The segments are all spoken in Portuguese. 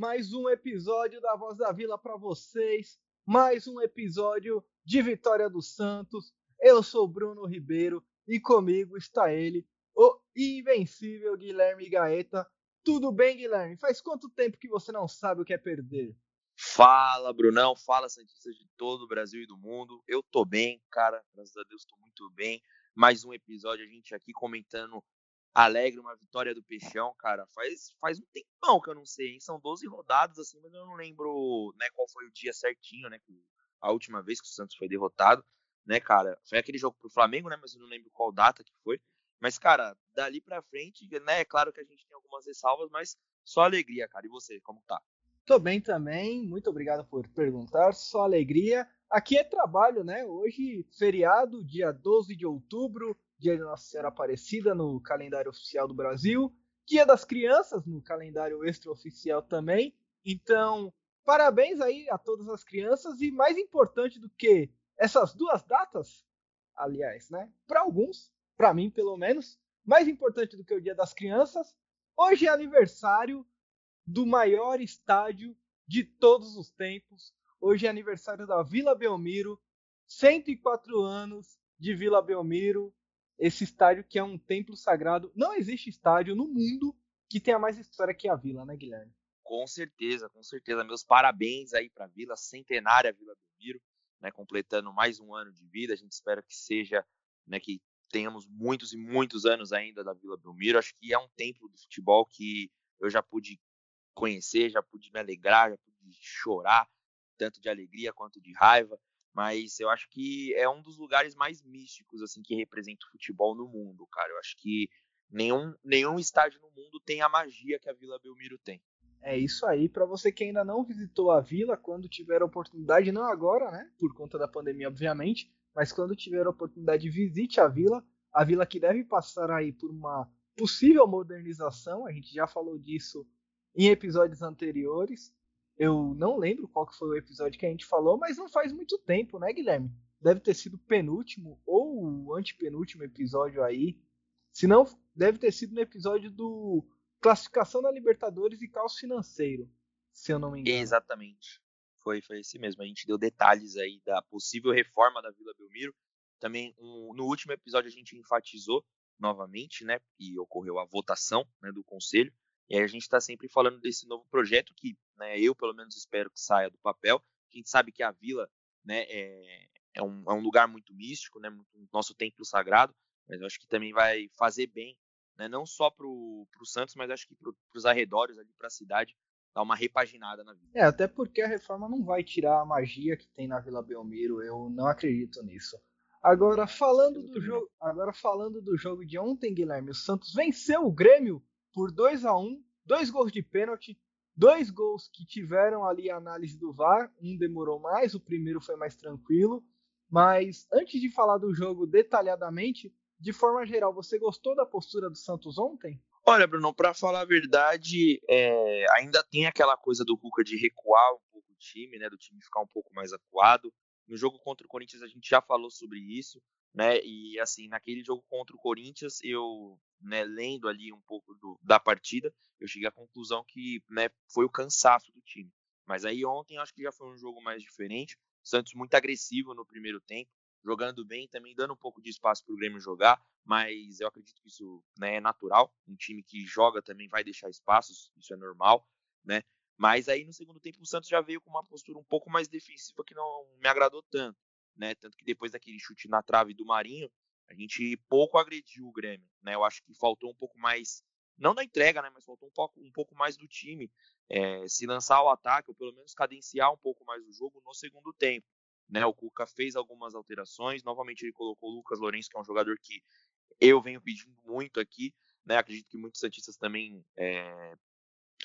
Mais um episódio da Voz da Vila para vocês. Mais um episódio de Vitória do Santos. Eu sou Bruno Ribeiro e comigo está ele, o invencível Guilherme Gaeta. Tudo bem, Guilherme? Faz quanto tempo que você não sabe o que é perder? Fala, Brunão. Fala, Santistas de todo o Brasil e do mundo. Eu tô bem, cara. Graças a Deus tô muito bem. Mais um episódio, a gente aqui comentando alegre uma vitória do Peixão, cara. Faz, faz um tempão que eu não sei, hein? São 12 rodadas, assim, mas eu não lembro né, qual foi o dia certinho, né? A última vez que o Santos foi derrotado, né, cara? Foi aquele jogo pro Flamengo, né? Mas eu não lembro qual data que foi. Mas, cara, dali pra frente, né? É claro que a gente tem algumas ressalvas, mas só alegria, cara. E você, como tá? Tô bem também, muito obrigado por perguntar. Só alegria. Aqui é trabalho, né? Hoje, feriado, dia 12 de outubro, dia de Nossa Senhora Aparecida no calendário oficial do Brasil, dia das crianças no calendário extraoficial também. Então, parabéns aí a todas as crianças e mais importante do que essas duas datas, aliás, né? Para alguns, para mim pelo menos, mais importante do que o Dia das Crianças, hoje é aniversário do maior estádio de todos os tempos. Hoje é aniversário da Vila Belmiro, 104 anos de Vila Belmiro, esse estádio que é um templo sagrado. Não existe estádio no mundo que tenha mais história que a Vila, né, Guilherme? Com certeza, com certeza. Meus parabéns aí para a Vila, centenária Vila Belmiro, né, completando mais um ano de vida. A gente espera que seja, né, que tenhamos muitos e muitos anos ainda da Vila Belmiro. Acho que é um templo do futebol que eu já pude conhecer, já pude me alegrar, já pude chorar, tanto de alegria quanto de raiva. Mas eu acho que é um dos lugares mais místicos assim que representa o futebol no mundo, cara. Eu acho que nenhum, nenhum estádio no mundo tem a magia que a Vila Belmiro tem. É isso aí. Para você que ainda não visitou a Vila, quando tiver a oportunidade, não agora, né? Por conta da pandemia, obviamente, mas quando tiver a oportunidade, visite a Vila. A Vila que deve passar aí por uma possível modernização. A gente já falou disso em episódios anteriores. Eu não lembro qual que foi o episódio que a gente falou, mas não faz muito tempo, né, Guilherme? Deve ter sido penúltimo ou o antepenúltimo episódio aí. Se não, deve ter sido no episódio do classificação da Libertadores e caos financeiro, se eu não me engano. Exatamente. Foi, foi esse mesmo. A gente deu detalhes aí da possível reforma da Vila Belmiro. Também um, no último episódio a gente enfatizou novamente, né, e ocorreu a votação né, do conselho e aí a gente está sempre falando desse novo projeto que né, eu, pelo menos, espero que saia do papel. A gente sabe que a vila né, é, é, um, é um lugar muito místico, né, muito, nosso templo sagrado, mas eu acho que também vai fazer bem, né, não só para o Santos, mas acho que para os arredores para a cidade, dar uma repaginada na vida. É, até porque a reforma não vai tirar a magia que tem na Vila Belmiro, eu não acredito nisso. Agora falando do jogo, agora falando do jogo de ontem, Guilherme, o Santos venceu o Grêmio por 2 a 1 dois gols de pênalti, dois gols que tiveram ali a análise do VAR, um demorou mais, o primeiro foi mais tranquilo, mas antes de falar do jogo detalhadamente, de forma geral, você gostou da postura do Santos ontem? Olha, Bruno, para falar a verdade, é, ainda tem aquela coisa do Cuca de recuar um pouco o time, né, do time ficar um pouco mais acuado. No jogo contra o Corinthians a gente já falou sobre isso né? E assim, naquele jogo contra o Corinthians, eu, né, lendo ali um pouco do, da partida, eu cheguei à conclusão que, né, foi o cansaço do time. Mas aí ontem acho que já foi um jogo mais diferente. O Santos muito agressivo no primeiro tempo, jogando bem, também dando um pouco de espaço para o Grêmio jogar, mas eu acredito que isso né, é natural. Um time que joga também vai deixar espaços, isso é normal, né? Mas aí no segundo tempo o Santos já veio com uma postura um pouco mais defensiva que não me agradou tanto né? Tanto que depois daquele chute na trave do Marinho, a gente pouco agrediu o Grêmio, né? Eu acho que faltou um pouco mais, não da entrega, né? Mas faltou um pouco, um pouco mais do time é, se lançar ao ataque, ou pelo menos cadenciar um pouco mais o jogo no segundo tempo. Né, o Cuca fez algumas alterações. Novamente ele colocou o Lucas Lourenço, que é um jogador que eu venho pedindo muito aqui. Né, acredito que muitos santistas também é,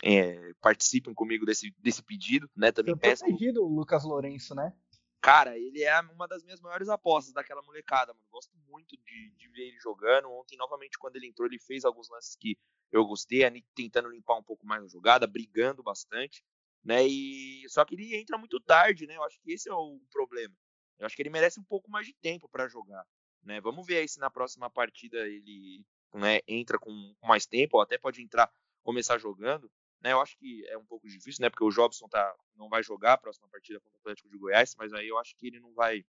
é, participem comigo desse, desse pedido. Né, também peço... pedido o Lucas Lourenço, né? Cara, ele é uma das minhas maiores apostas daquela molecada, mano. Gosto muito de, de ver ele jogando. Ontem, novamente, quando ele entrou, ele fez alguns lances que eu gostei, tentando limpar um pouco mais a jogada, brigando bastante, né? E só que ele entra muito tarde, né? Eu acho que esse é o problema. Eu acho que ele merece um pouco mais de tempo para jogar, né? Vamos ver aí se na próxima partida ele né, entra com mais tempo, ou até pode entrar começar jogando, né? Eu acho que é um pouco difícil, né? Porque o Jobson tá, não vai jogar a próxima partida contra o Atlético de Goiás, mas aí eu acho que ele não vai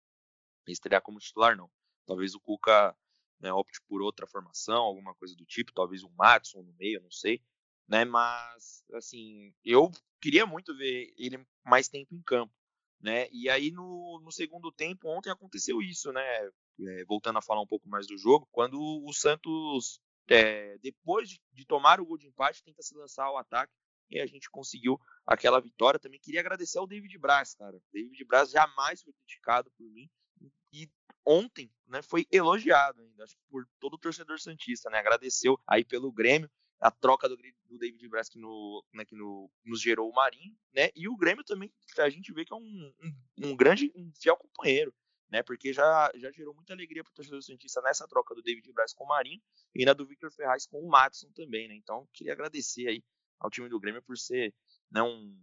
estrear como titular, não. Talvez o Cuca né, opte por outra formação, alguma coisa do tipo, talvez um Matson no meio, não sei, né? Mas assim, eu queria muito ver ele mais tempo em campo, né? E aí no, no segundo tempo ontem aconteceu isso, né? É, voltando a falar um pouco mais do jogo, quando o Santos é, depois de, de, tomar o gol de empate tenta se lançar ao ataque e a gente conseguiu aquela vitória. Também queria agradecer ao David Braz, cara. David Braz jamais foi criticado por mim e ontem, né, foi elogiado ainda, acho que por todo o torcedor santista, né? Agradeceu aí pelo Grêmio a troca do, do David Braz que, no, né, que no, nos gerou o Marinho, né? E o Grêmio também, a gente vê que é um, um, um grande, um fiel companheiro, né? Porque já, já gerou muita alegria para o torcedor santista nessa troca do David Braz com o Marinho e na do Victor Ferraz com o Matson também, né? Então, queria agradecer aí ao time do Grêmio por ser né, um,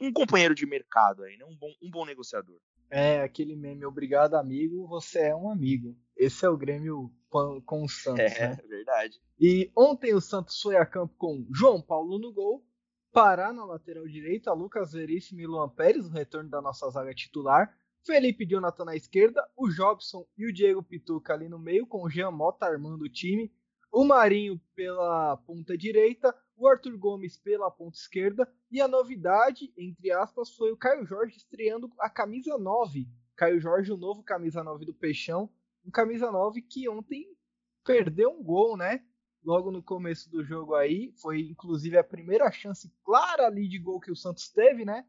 um, companheiro de mercado aí, né? Um bom, um bom negociador. É, aquele meme, obrigado amigo, você é um amigo. Esse é o Grêmio com o Santos, é, né? É, verdade. E ontem o Santos foi a campo com João Paulo no gol, Pará na lateral direita, Lucas Veríssimo e Luan Pérez, o retorno da nossa zaga titular, Felipe Jonathan na esquerda, o Jobson e o Diego Pituca ali no meio, com o Jean Mota armando o time, o Marinho pela ponta direita, o Arthur Gomes pela ponta esquerda e a novidade, entre aspas, foi o Caio Jorge estreando a camisa 9. Caio Jorge, o novo camisa 9 do Peixão, um camisa 9 que ontem perdeu um gol, né? Logo no começo do jogo aí, foi inclusive a primeira chance clara ali de gol que o Santos teve, né?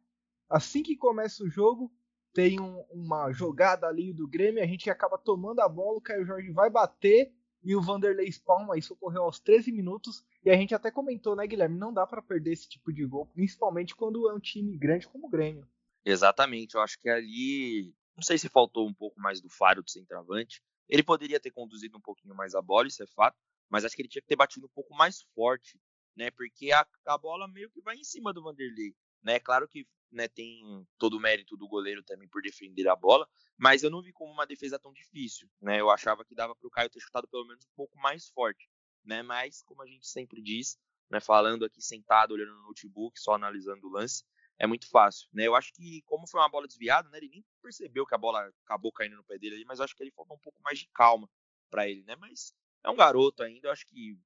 Assim que começa o jogo, tem um, uma jogada ali do Grêmio, a gente acaba tomando a bola, o Caio Jorge vai bater e o Vanderlei Spalma, isso ocorreu aos 13 minutos, e a gente até comentou, né, Guilherme, não dá para perder esse tipo de gol, principalmente quando é um time grande como o Grêmio. Exatamente, eu acho que ali, não sei se faltou um pouco mais do faro do centroavante, ele poderia ter conduzido um pouquinho mais a bola, isso é fato, mas acho que ele tinha que ter batido um pouco mais forte, né, porque a, a bola meio que vai em cima do Vanderlei, né, claro que né, tem todo o mérito do goleiro também por defender a bola, mas eu não vi como uma defesa tão difícil, né? Eu achava que dava para o Caio ter chutado pelo menos um pouco mais forte, né? Mas como a gente sempre diz, né, falando aqui sentado olhando no notebook, só analisando o lance, é muito fácil, né? Eu acho que como foi uma bola desviada, né, ele nem percebeu que a bola acabou caindo no pé dele ali, mas eu acho que ele faltou um pouco mais de calma para ele, né? Mas é um garoto ainda, eu acho que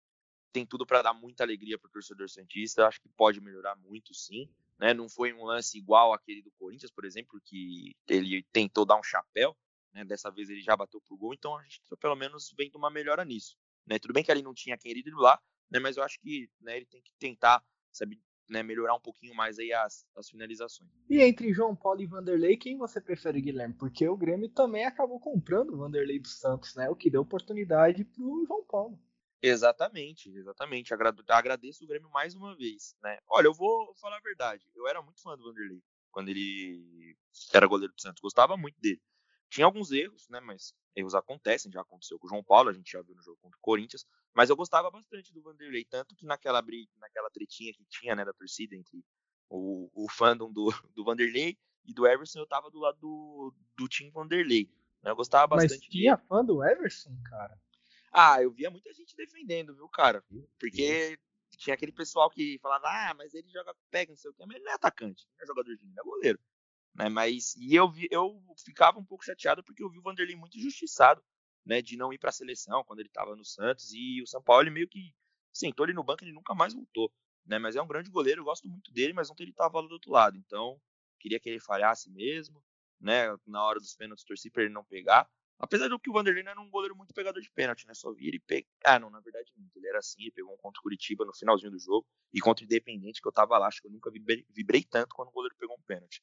tem tudo para dar muita alegria para o torcedor santista, acho que pode melhorar muito, sim. Né? Não foi um lance igual aquele do Corinthians, por exemplo, que ele tentou dar um chapéu. Né? Dessa vez ele já bateu pro gol, então a gente tá pelo menos vendo uma melhora nisso. Né? Tudo bem que ali não tinha quem ele driblar, né? mas eu acho que né, ele tem que tentar sabe, né, melhorar um pouquinho mais aí as, as finalizações. E entre João Paulo e Vanderlei, quem você prefere, Guilherme? Porque o Grêmio também acabou comprando o Vanderlei dos Santos, né? O que deu oportunidade pro João Paulo. Exatamente, exatamente. Agradeço o Grêmio mais uma vez, né? Olha, eu vou falar a verdade. Eu era muito fã do Vanderlei quando ele era goleiro do Santos. Gostava muito dele. Tinha alguns erros, né? Mas erros acontecem. Já aconteceu com o João Paulo, a gente já viu no jogo contra o Corinthians. Mas eu gostava bastante do Vanderlei, tanto que naquela briga, naquela tretinha que tinha, né, da torcida entre o, o fandom do, do Vanderlei e do Everson, eu tava do lado do, do time Vanderlei. Né? Eu gostava bastante. Mas tinha dele. fã do Everson, cara? Ah, eu via muita gente defendendo, viu, cara? Porque tinha aquele pessoal que falava, ah, mas ele joga pega, não sei o que, mas ele não é atacante, não é jogador de linha, é goleiro. Né? Mas, e eu, vi, eu ficava um pouco chateado porque eu vi o Vanderlei muito injustiçado, né, de não ir para a seleção quando ele estava no Santos, e o São Paulo ele meio que sentou ele no banco e ele nunca mais voltou. Né? Mas é um grande goleiro, eu gosto muito dele, mas ontem ele estava do outro lado, então queria que ele falhasse mesmo, né, na hora dos pênaltis torci para ele não pegar, Apesar do que o Vanderlei não era um goleiro muito pegador de pênalti, né? Só vira e pega. Ah, não, na verdade não. Ele era assim, ele pegou um contra o Curitiba no finalzinho do jogo. E contra o Independente, que eu tava lá, acho que eu nunca vibrei, vibrei tanto quando o goleiro pegou um pênalti.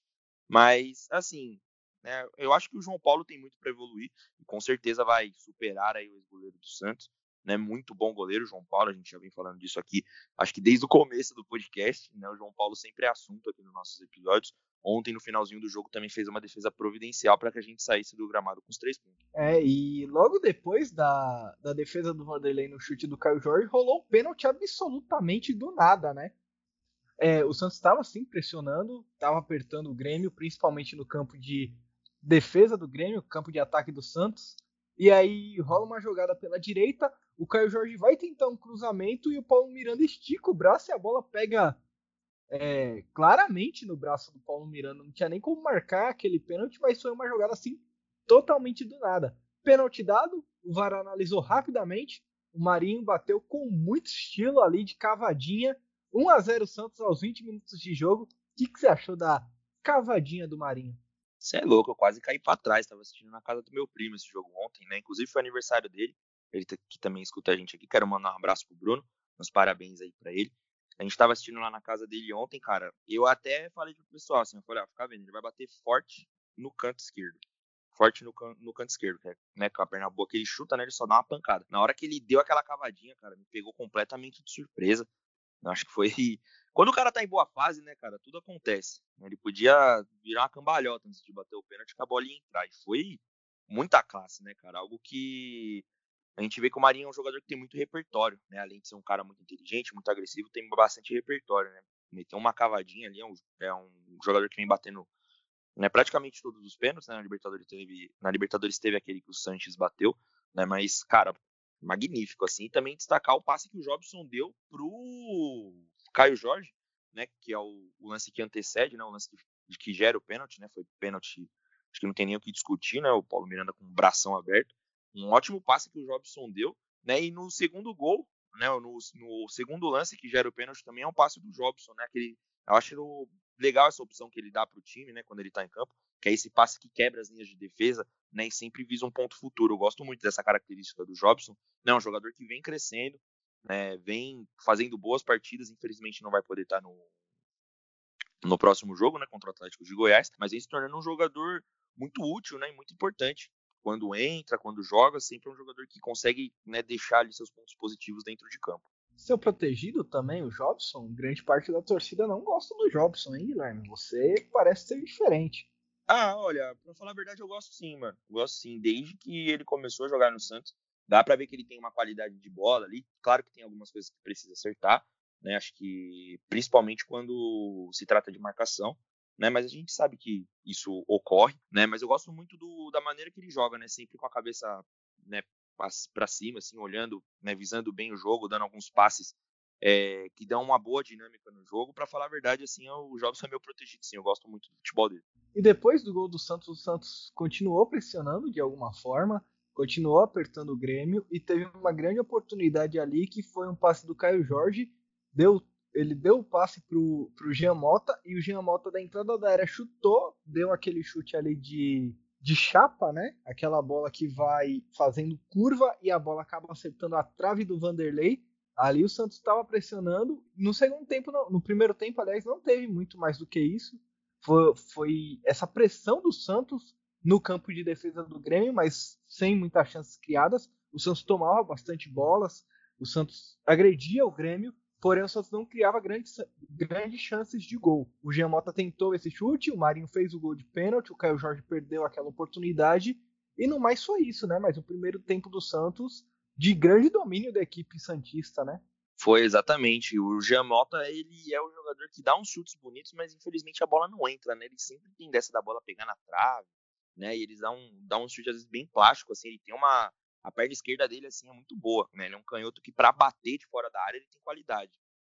Mas, assim, né, eu acho que o João Paulo tem muito para evoluir. E com certeza vai superar aí o ex-goleiro do Santos. Né, muito bom goleiro, João Paulo. A gente já vem falando disso aqui, acho que desde o começo do podcast. Né, o João Paulo sempre é assunto aqui nos nossos episódios ontem no finalzinho do jogo também fez uma defesa providencial para que a gente saísse do gramado com os três pontos. É, e logo depois da, da defesa do Vanderlei no chute do Caio Jorge, rolou um pênalti absolutamente do nada, né? É, o Santos estava sim pressionando, estava apertando o Grêmio, principalmente no campo de defesa do Grêmio, campo de ataque do Santos. E aí rola uma jogada pela direita, o Caio Jorge vai tentar um cruzamento e o Paulo Miranda estica o braço e a bola pega é, claramente no braço do Paulo Miranda. Não tinha nem como marcar aquele pênalti, mas foi uma jogada assim totalmente do nada. Pênalti dado, o VAR analisou rapidamente. O Marinho bateu com muito estilo ali de cavadinha. 1 a 0 Santos aos 20 minutos de jogo. O que, que você achou da cavadinha do Marinho? Você é louco, eu quase caí para trás. Tava assistindo na casa do meu primo esse jogo ontem, né? Inclusive foi aniversário dele. Ele que também escuta a gente aqui. Quero mandar um abraço pro Bruno. Uns parabéns aí para ele. A gente tava assistindo lá na casa dele ontem, cara. Eu até falei pro pessoal assim, eu falei, ó, fica vendo, ele vai bater forte no canto esquerdo. Forte no, can no canto esquerdo, que é, né, com a perna boa que ele chuta, né, ele só dá uma pancada. Na hora que ele deu aquela cavadinha, cara, me pegou completamente de surpresa. Eu acho que foi quando o cara tá em boa fase, né, cara, tudo acontece. Ele podia virar uma cambalhota antes de bater o pênalti que a bola ia entrar. E foi muita classe, né, cara? Algo que a gente vê que o Marinho é um jogador que tem muito repertório, né? Além de ser um cara muito inteligente, muito agressivo, tem bastante repertório, né? Meteu uma cavadinha ali, é um, é um jogador que vem batendo né, praticamente todos os pênaltis, né? Na Libertadores teve, na Libertadores teve aquele que o Sanches bateu, né? Mas, cara, magnífico, assim. E também destacar o passe que o Jobson deu pro Caio Jorge, né? Que é o, o lance que antecede, né? O lance que, que gera o pênalti, né? Foi pênalti, acho que não tem nem o que discutir, né? O Paulo Miranda com o bração aberto. Um ótimo passe que o Jobson deu, né? E no segundo gol, né? No, no segundo lance que gera o pênalti também é um passe do Jobson, né? Eu acho legal essa opção que ele dá para o time, né? Quando ele está em campo, que é esse passe que quebra as linhas de defesa, né? E sempre visa um ponto futuro. Eu gosto muito dessa característica do Jobson. Né, um jogador que vem crescendo, né? Vem fazendo boas partidas. Infelizmente não vai poder estar tá no no próximo jogo, né? Contra o Atlético de Goiás, mas vem se tornando um jogador muito útil, né? E muito importante quando entra, quando joga, sempre é um jogador que consegue né, deixar ali seus pontos positivos dentro de campo. Seu protegido também, o Jobson, grande parte da torcida não gosta do Jobson, hein, Guilherme? Você parece ser diferente. Ah, olha, pra falar a verdade, eu gosto sim, mano. Eu gosto sim. Desde que ele começou a jogar no Santos, dá para ver que ele tem uma qualidade de bola ali. Claro que tem algumas coisas que precisa acertar, né? Acho que principalmente quando se trata de marcação né? Mas a gente sabe que isso ocorre, né? Mas eu gosto muito do, da maneira que ele joga, né? Sempre com a cabeça, né? Para cima, assim, olhando, né? Visando bem o jogo, dando alguns passes é, que dão uma boa dinâmica no jogo. Para falar a verdade, assim, o Jobson é meu protegido, sim. Eu gosto muito do futebol dele. E depois do gol do Santos, o Santos continuou pressionando de alguma forma, continuou apertando o Grêmio e teve uma grande oportunidade ali que foi um passe do Caio Jorge, deu ele deu o passe pro, pro Jean Mota e o Jean Mota da entrada da área chutou, deu aquele chute ali de, de chapa, né? Aquela bola que vai fazendo curva e a bola acaba acertando a trave do Vanderlei. Ali o Santos estava pressionando. No segundo tempo, não, no primeiro tempo, aliás, não teve muito mais do que isso. Foi, foi essa pressão do Santos no campo de defesa do Grêmio, mas sem muitas chances criadas. O Santos tomava bastante bolas, o Santos agredia o Grêmio, porém o Santos não criava grandes, grandes chances de gol. O Jean Mota tentou esse chute, o Marinho fez o gol de pênalti, o Caio Jorge perdeu aquela oportunidade, e não mais foi isso, né? Mas o primeiro tempo do Santos de grande domínio da equipe santista, né? Foi exatamente. O Jean Mota, ele é o jogador que dá uns chutes bonitos, mas infelizmente a bola não entra, né? Ele sempre tem dessa da bola pegar na trave, né? E eles dão, dão um chute às vezes bem plástico, assim, ele tem uma a perna esquerda dele assim é muito boa, né? Ele é um canhoto que para bater de fora da área ele tem qualidade,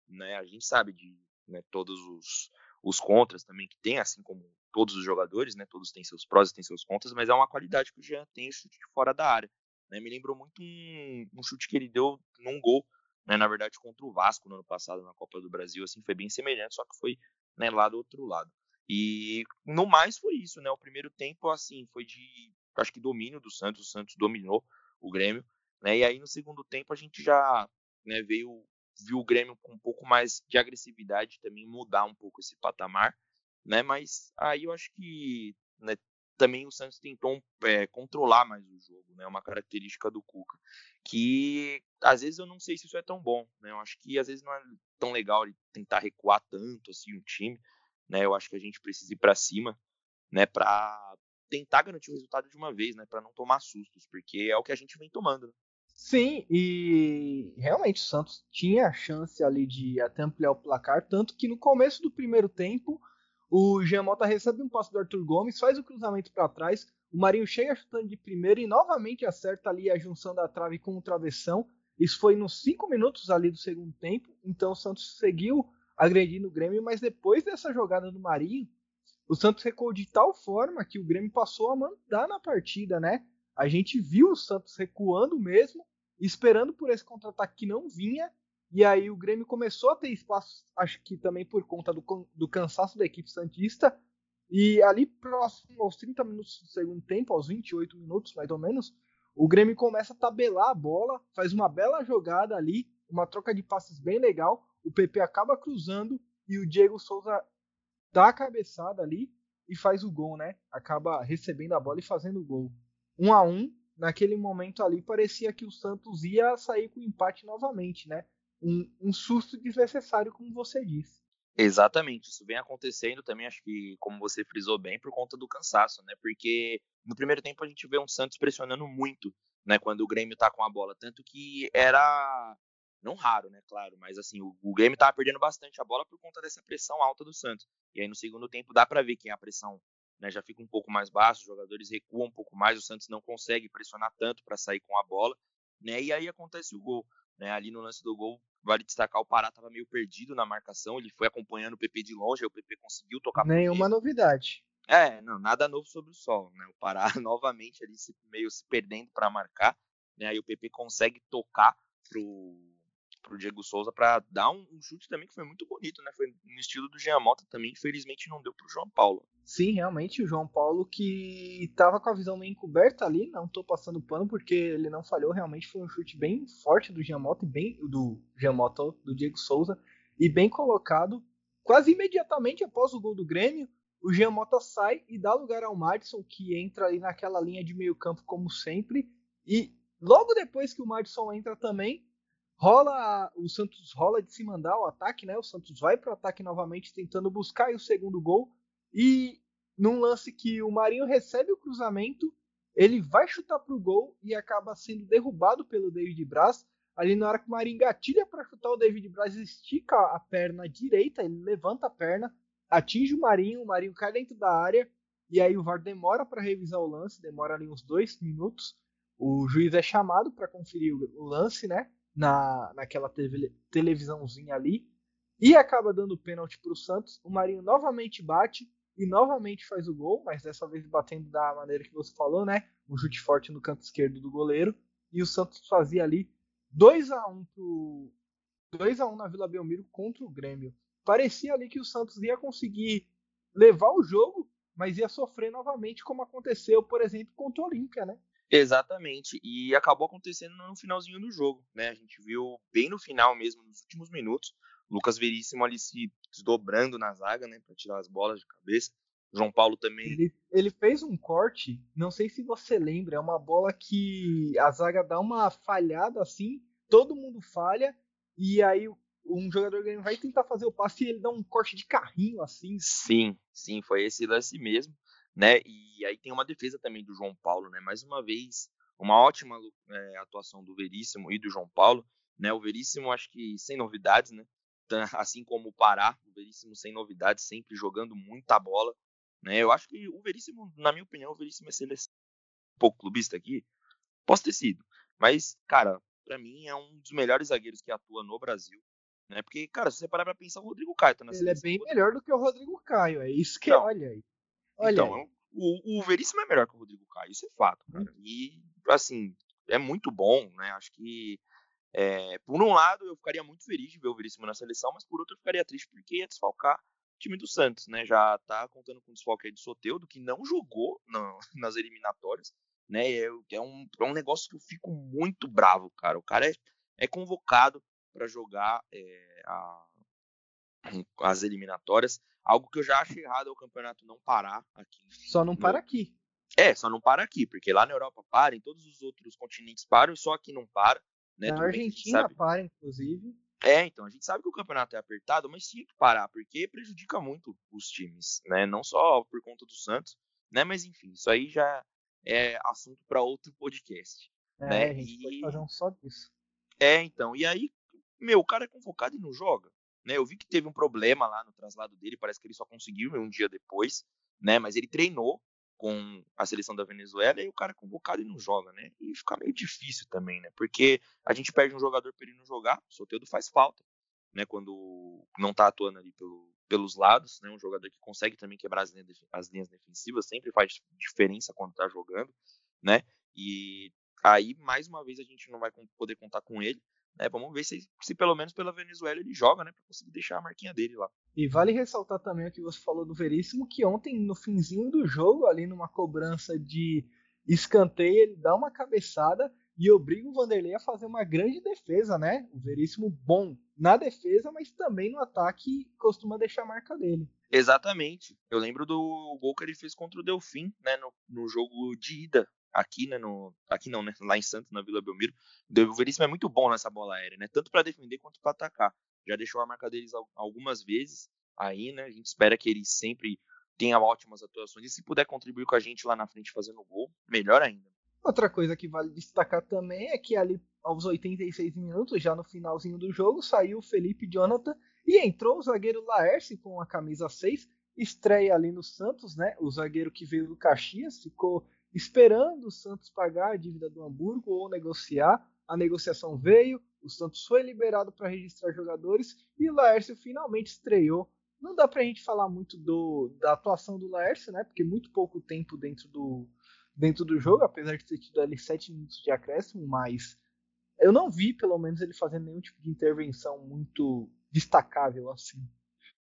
né? A gente sabe de né, todos os, os contras também que tem, assim como todos os jogadores, né? Todos têm seus prós e têm seus contras, mas é uma qualidade que o Jean tem chute de fora da área, né? Me lembrou muito um, um chute que ele deu num gol, né? Na verdade contra o Vasco no ano passado na Copa do Brasil, assim foi bem semelhante, só que foi né, lá do outro lado. E no mais foi isso, né? O primeiro tempo assim foi de acho que domínio do Santos, o Santos dominou o Grêmio, né? E aí no segundo tempo a gente já né, veio viu o Grêmio com um pouco mais de agressividade também mudar um pouco esse patamar, né? Mas aí eu acho que né, também o Santos tentou é, controlar mais o jogo, né? Uma característica do Cuca, que às vezes eu não sei se isso é tão bom, né? Eu acho que às vezes não é tão legal ele tentar recuar tanto assim o time, né? Eu acho que a gente precisa ir para cima, né? Para tentar garantir o resultado de uma vez, né? Para não tomar sustos, porque é o que a gente vem tomando. Né? Sim, e realmente o Santos tinha a chance ali de até ampliar o placar, tanto que no começo do primeiro tempo o Giamota recebe um passo do Arthur Gomes, faz o cruzamento para trás, o Marinho chega chutando de primeiro e novamente acerta ali a junção da trave com o travessão. Isso foi nos cinco minutos ali do segundo tempo, então o Santos seguiu agredindo o Grêmio, mas depois dessa jogada do Marinho, o Santos recuou de tal forma que o Grêmio passou a mandar na partida, né? A gente viu o Santos recuando mesmo, esperando por esse contra-ataque que não vinha, e aí o Grêmio começou a ter espaço, acho que também por conta do, do cansaço da equipe Santista, e ali próximo aos 30 minutos do segundo tempo, aos 28 minutos mais ou menos, o Grêmio começa a tabelar a bola, faz uma bela jogada ali, uma troca de passes bem legal, o PP acaba cruzando e o Diego Souza dá a cabeçada ali e faz o gol, né? Acaba recebendo a bola e fazendo o gol. Um a um, naquele momento ali parecia que o Santos ia sair com empate novamente, né? Um, um susto desnecessário, como você disse. Exatamente, isso vem acontecendo também, acho que, como você frisou bem, por conta do cansaço, né? Porque no primeiro tempo a gente vê um Santos pressionando muito, né? Quando o Grêmio tá com a bola. Tanto que era não raro, né, claro, mas assim, o, o Grêmio tava perdendo bastante a bola por conta dessa pressão alta do Santos. E aí no segundo tempo dá para ver que a pressão né, já fica um pouco mais baixa, os jogadores recuam um pouco mais, o Santos não consegue pressionar tanto para sair com a bola, né? E aí acontece o gol, né? Ali no lance do gol, vale destacar o Pará estava meio perdido na marcação, ele foi acompanhando o PP de longe, aí o PP conseguiu tocar Nenhuma novidade. É, não, nada novo sobre o sol, né? O Pará novamente ali se, meio se perdendo para marcar, né? Aí o PP consegue tocar pro pro Diego Souza para dar um, um, chute também que foi muito bonito, né? Foi no estilo do Jean Mota também, infelizmente não deu pro João Paulo. Sim, realmente o João Paulo que estava com a visão meio encoberta ali, não tô passando pano porque ele não falhou, realmente foi um chute bem forte do Jean Mota e bem do Jean Mota, do Diego Souza e bem colocado. Quase imediatamente após o gol do Grêmio, o Jean Mota sai e dá lugar ao Madison, que entra ali naquela linha de meio campo como sempre. E logo depois que o Madison entra também, rola o Santos rola de se mandar o ataque, né? O Santos vai para o ataque novamente tentando buscar o segundo gol e num lance que o Marinho recebe o cruzamento, ele vai chutar para o gol e acaba sendo derrubado pelo David Braz. Ali na hora que o Marinho engatilha para chutar, o David Braz estica a perna direita, ele levanta a perna, atinge o Marinho, o Marinho cai dentro da área e aí o VAR demora para revisar o lance, demora ali uns dois minutos. O juiz é chamado para conferir o lance, né? Na, naquela teve, televisãozinha ali e acaba dando pênalti para o Santos. O Marinho novamente bate e novamente faz o gol, mas dessa vez batendo da maneira que você falou, né? Um chute forte no canto esquerdo do goleiro. E o Santos fazia ali 2 a 1 pro 2 a 1 na Vila Belmiro contra o Grêmio. Parecia ali que o Santos ia conseguir levar o jogo, mas ia sofrer novamente como aconteceu, por exemplo, contra o Olímpia, né? Exatamente, e acabou acontecendo no finalzinho do jogo, né? A gente viu bem no final mesmo, nos últimos minutos, Lucas Veríssimo ali se desdobrando na zaga, né, para tirar as bolas de cabeça. João Paulo também. Ele, ele, fez um corte, não sei se você lembra, é uma bola que a zaga dá uma falhada assim, todo mundo falha, e aí um jogador vai tentar fazer o passe e ele dá um corte de carrinho assim. Sim, sim, foi esse lance mesmo né? E aí tem uma defesa também do João Paulo, né? Mais uma vez, uma ótima é, atuação do Veríssimo e do João Paulo, né? O Veríssimo acho que sem novidades, né? Assim como o Pará, o Veríssimo sem novidades, sempre jogando muita bola, né? Eu acho que o Veríssimo, na minha opinião, o Veríssimo é seleção um pouco clubista aqui, posso ter sido, mas cara, para mim é um dos melhores zagueiros que atua no Brasil, né? Porque, cara, se você parar pra pensar, o Rodrigo Caio tá na Ele é bem melhor do que o Rodrigo Caio, é isso que então, olha aí. Olha então, aí. O, o Veríssimo é melhor que o Rodrigo Caio, isso é fato, cara. Uhum. E, assim, é muito bom, né? Acho que, é, por um lado, eu ficaria muito feliz de ver o Veríssimo na seleção, mas por outro, eu ficaria triste porque ia desfalcar o time do Santos, né? Já tá contando com o desfalque aí do Soteudo, que não jogou no, nas eliminatórias, né? É, é, um, é um negócio que eu fico muito bravo, cara. O cara é, é convocado para jogar é, a, as eliminatórias. Algo que eu já acho errado é o campeonato não parar aqui. Só não para aqui. É, só não para aqui, porque lá na Europa para, em todos os outros continentes param só aqui não para. Né? Na Argentina sabe... para, inclusive. É, então, a gente sabe que o campeonato é apertado, mas tinha que parar, porque prejudica muito os times, né? Não só por conta do Santos, né? Mas enfim, isso aí já é assunto para outro podcast. É, né? a gente e... pode fazer um só disso. É, então, e aí, meu, o cara é convocado e não joga. Né? Eu vi que teve um problema lá no traslado dele, parece que ele só conseguiu um dia depois, né? Mas ele treinou, com a seleção da Venezuela e o cara é convocado e não joga, né? E fica meio difícil também, né? Porque a gente perde um jogador para ele não jogar, o Soteldo faz falta, né? Quando não tá atuando ali pelo, pelos lados, né? Um jogador que consegue também quebrar as linhas, as linhas defensivas, sempre faz diferença quando tá jogando, né? E aí, mais uma vez, a gente não vai poder contar com ele. Né? Vamos ver se, se pelo menos pela Venezuela ele joga, né? Pra conseguir deixar a marquinha dele lá. E vale ressaltar também o que você falou do Veríssimo, que ontem, no finzinho do jogo, ali numa cobrança de escanteio, ele dá uma cabeçada e obriga o Vanderlei a fazer uma grande defesa, né? O Veríssimo bom na defesa, mas também no ataque costuma deixar a marca dele. Exatamente. Eu lembro do gol que ele fez contra o Delfim, né? No, no jogo de ida aqui, né, no, aqui não, né, lá em Santos, na Vila Belmiro. O Veríssimo é muito bom nessa bola aérea, né, tanto para defender quanto para atacar. Já deixou a marca deles algumas vezes aí, né, a gente espera que ele sempre tenha ótimas atuações e se puder contribuir com a gente lá na frente fazendo gol, melhor ainda. Outra coisa que vale destacar também é que ali aos 86 minutos, já no finalzinho do jogo, saiu o Felipe Jonathan e entrou o zagueiro Laércio com a camisa 6, estreia ali no Santos, né? O zagueiro que veio do Caxias, ficou esperando o Santos pagar a dívida do Hamburgo ou negociar. A negociação veio, o Santos foi liberado para registrar jogadores e o Laércio finalmente estreou. Não dá para a gente falar muito do, da atuação do Laércio, né? Porque muito pouco tempo dentro do, dentro do jogo, apesar de ter tido ali 7 minutos de acréscimo, mas eu não vi, pelo menos, ele fazendo nenhum tipo de intervenção muito destacável assim.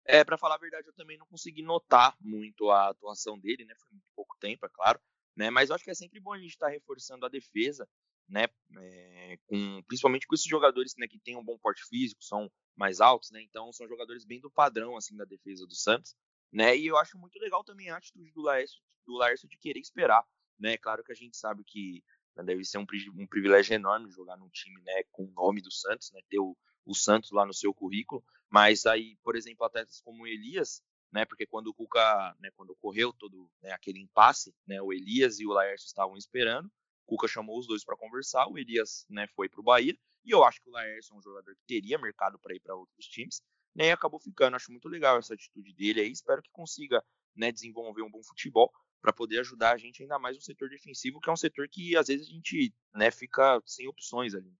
É, para falar a verdade, eu também não consegui notar muito a atuação dele, né? Foi muito pouco tempo, é claro. Né? Mas eu acho que é sempre bom a gente estar tá reforçando a defesa, né? É, com, principalmente com esses jogadores né, que têm um bom porte físico, são mais altos, né? Então são jogadores bem do padrão assim da defesa do Santos, né? E eu acho muito legal também a atitude do Laércio, do Laércio de querer esperar, né? Claro que a gente sabe que né, deve ser um, um, privilégio enorme jogar num time, né, com o nome do Santos, né? Ter o, o Santos lá no seu currículo, mas aí, por exemplo, atletas como o Elias, né? Porque quando o Cuca, né, quando ocorreu todo né, aquele impasse, né, o Elias e o Laércio estavam esperando. O Cuca chamou os dois para conversar, o Elias, né, foi para o Bahia, e eu acho que o Laércio é um jogador que teria mercado para ir para outros times, né, e acabou ficando. Acho muito legal essa atitude dele aí, espero que consiga, né, desenvolver um bom futebol para poder ajudar a gente ainda mais no setor defensivo, que é um setor que às vezes a gente, né, fica sem opções ali.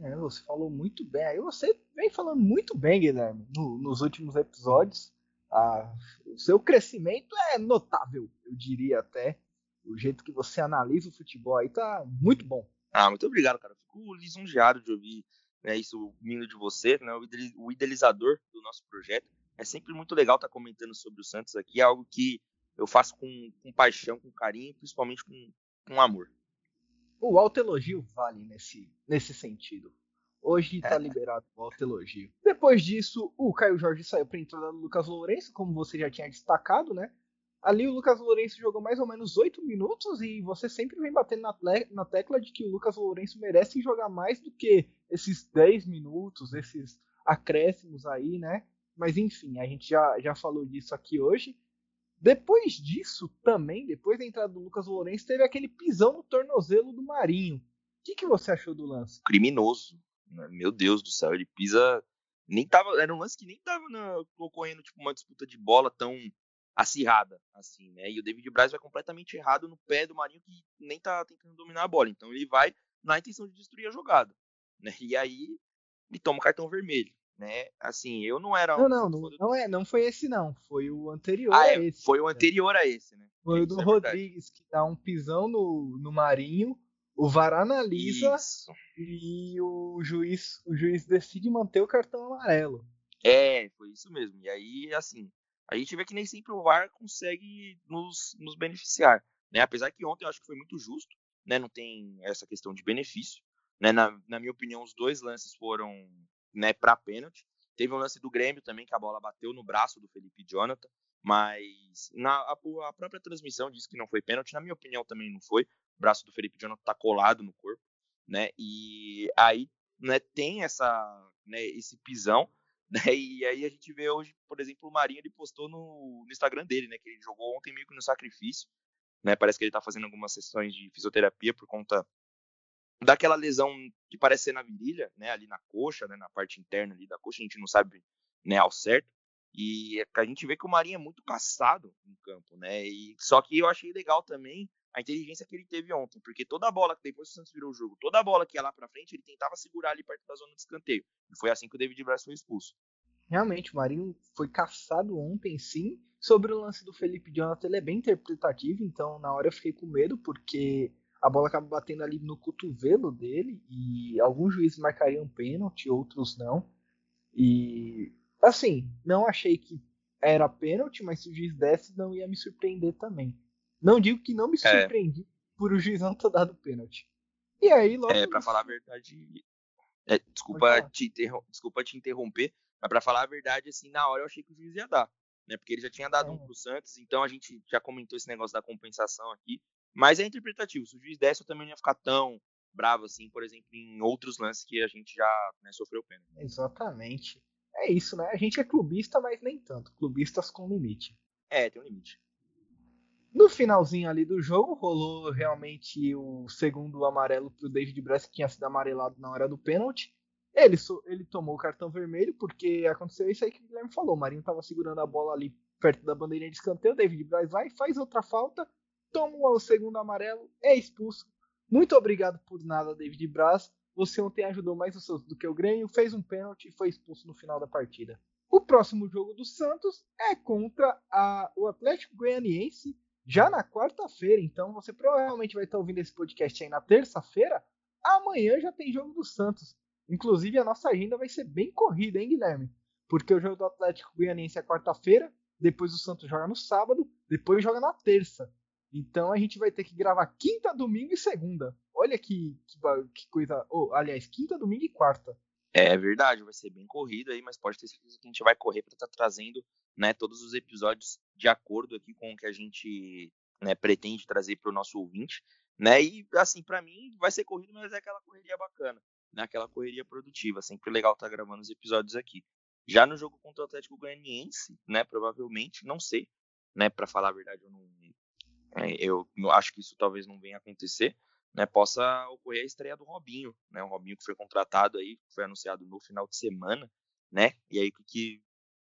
É, você falou muito bem. Aí você vem falando muito bem, Guilherme, no, nos últimos episódios. A, o seu crescimento é notável, eu diria até. O jeito que você analisa o futebol aí tá muito bom. Ah, muito obrigado, cara. Fico lisonjeado de ouvir né, isso vindo de você, né, o idealizador do nosso projeto. É sempre muito legal estar tá comentando sobre o Santos aqui, é algo que eu faço com, com paixão, com carinho, principalmente com, com amor. O alto elogio vale nesse, nesse sentido. Hoje está liberado o elogio. Depois disso, o Caio Jorge saiu para entrada do Lucas Lourenço, como você já tinha destacado, né? Ali o Lucas Lourenço jogou mais ou menos 8 minutos e você sempre vem batendo na, na tecla de que o Lucas Lourenço merece jogar mais do que esses 10 minutos, esses acréscimos aí, né? Mas enfim, a gente já, já falou disso aqui hoje. Depois disso, também, depois da entrada do Lucas Lourenço, teve aquele pisão no tornozelo do Marinho. O que, que você achou do lance? Criminoso. Né, meu Deus do céu, ele pisa. Nem tava. Era um lance que nem tava na, ocorrendo tipo, uma disputa de bola tão acirrada, assim, né? E o David Braz vai completamente errado no pé do Marinho que nem tá tentando dominar a bola. Então ele vai na intenção de destruir a jogada, né? E aí ele toma o cartão vermelho, né? Assim, eu não era. Não, não, não, não, é, não foi esse não, foi o anterior ah, a é, esse. Foi o anterior a esse, né? Foi o do é Rodrigues que dá um pisão no, no Marinho o VAR analisa Isso. e o juiz, o juiz decide manter o cartão amarelo. É, foi isso mesmo. E aí, assim, a gente vê que nem sempre o VAR consegue nos, nos beneficiar. Né? Apesar que ontem eu acho que foi muito justo, né? não tem essa questão de benefício. Né? Na, na minha opinião, os dois lances foram né, para pênalti. Teve um lance do Grêmio também, que a bola bateu no braço do Felipe Jonathan, mas na, a, a própria transmissão disse que não foi pênalti. Na minha opinião, também não foi braço do Felipe Jonathan tá colado no corpo, né? E aí, né, tem essa, né, esse pisão, né? E aí a gente vê hoje, por exemplo, o Marinho ele postou no, no Instagram dele, né, que ele jogou ontem meio que no sacrifício, né? Parece que ele tá fazendo algumas sessões de fisioterapia por conta daquela lesão que parece ser na virilha, né, ali na coxa, né, na parte interna ali da coxa, a gente não sabe, né, ao certo. E a gente vê que o Marinho é muito caçado em campo, né? E, só que eu achei legal também a inteligência que ele teve ontem, porque toda a bola que depois o Santos virou o jogo, toda a bola que ia lá para frente, ele tentava segurar ali perto da zona de escanteio. E foi assim que o David Braz foi expulso. Realmente, o Marinho foi caçado ontem, sim. Sobre o lance do Felipe Jonathan, ele é bem interpretativo, então na hora eu fiquei com medo, porque a bola acaba batendo ali no cotovelo dele, e alguns juízes marcariam pênalti, outros não. E assim, não achei que era pênalti, mas se o juiz desse, não ia me surpreender também. Não digo que não me é. surpreendi é. por o juiz não ter dado pênalti. E aí, logo. É, pra falar a verdade. É, desculpa, te desculpa te interromper, mas pra falar a verdade, assim, na hora eu achei que o juiz ia dar. Né, porque ele já tinha dado é. um pro Santos, então a gente já comentou esse negócio da compensação aqui. Mas é interpretativo. Se o juiz desse, eu também não ia ficar tão bravo assim, por exemplo, em outros lances que a gente já né, sofreu pena. Exatamente. É isso, né? A gente é clubista, mas nem tanto. Clubistas com limite. É, tem um limite. No finalzinho ali do jogo, rolou realmente o segundo amarelo para o David Braz, que tinha sido amarelado na hora do pênalti. Ele, ele tomou o cartão vermelho, porque aconteceu isso aí que o Guilherme falou. O Marinho estava segurando a bola ali perto da bandeirinha de escanteio. O David Braz vai, faz outra falta, toma o segundo amarelo, é expulso. Muito obrigado por nada, David Braz. Você ontem ajudou mais o Santos do que o Grêmio, fez um pênalti e foi expulso no final da partida. O próximo jogo do Santos é contra a, o Atlético Goianiense já na quarta-feira. Então você provavelmente vai estar ouvindo esse podcast aí na terça-feira. Amanhã já tem jogo do Santos. Inclusive a nossa agenda vai ser bem corrida, hein, Guilherme? Porque o jogo do Atlético Goianiense é quarta-feira, depois o Santos joga no sábado, depois joga na terça. Então a gente vai ter que gravar quinta, domingo e segunda. Olha que, que, que coisa. Oh, aliás, quinta, domingo e quarta. É verdade, vai ser bem corrido aí, mas pode ter certeza que a gente vai correr para estar tá trazendo né, todos os episódios de acordo aqui com o que a gente né, pretende trazer para o nosso ouvinte. Né? E assim, para mim vai ser corrido, mas é aquela correria bacana, né? aquela correria produtiva. Sempre legal estar tá gravando os episódios aqui. Já no jogo contra o Atlético Goianiense, né, provavelmente, não sei, né, para falar a verdade, eu não, eu acho que isso talvez não venha acontecer, né, possa ocorrer a estreia do Robinho, né, o Robinho que foi contratado aí, foi anunciado no final de semana, né, e aí o que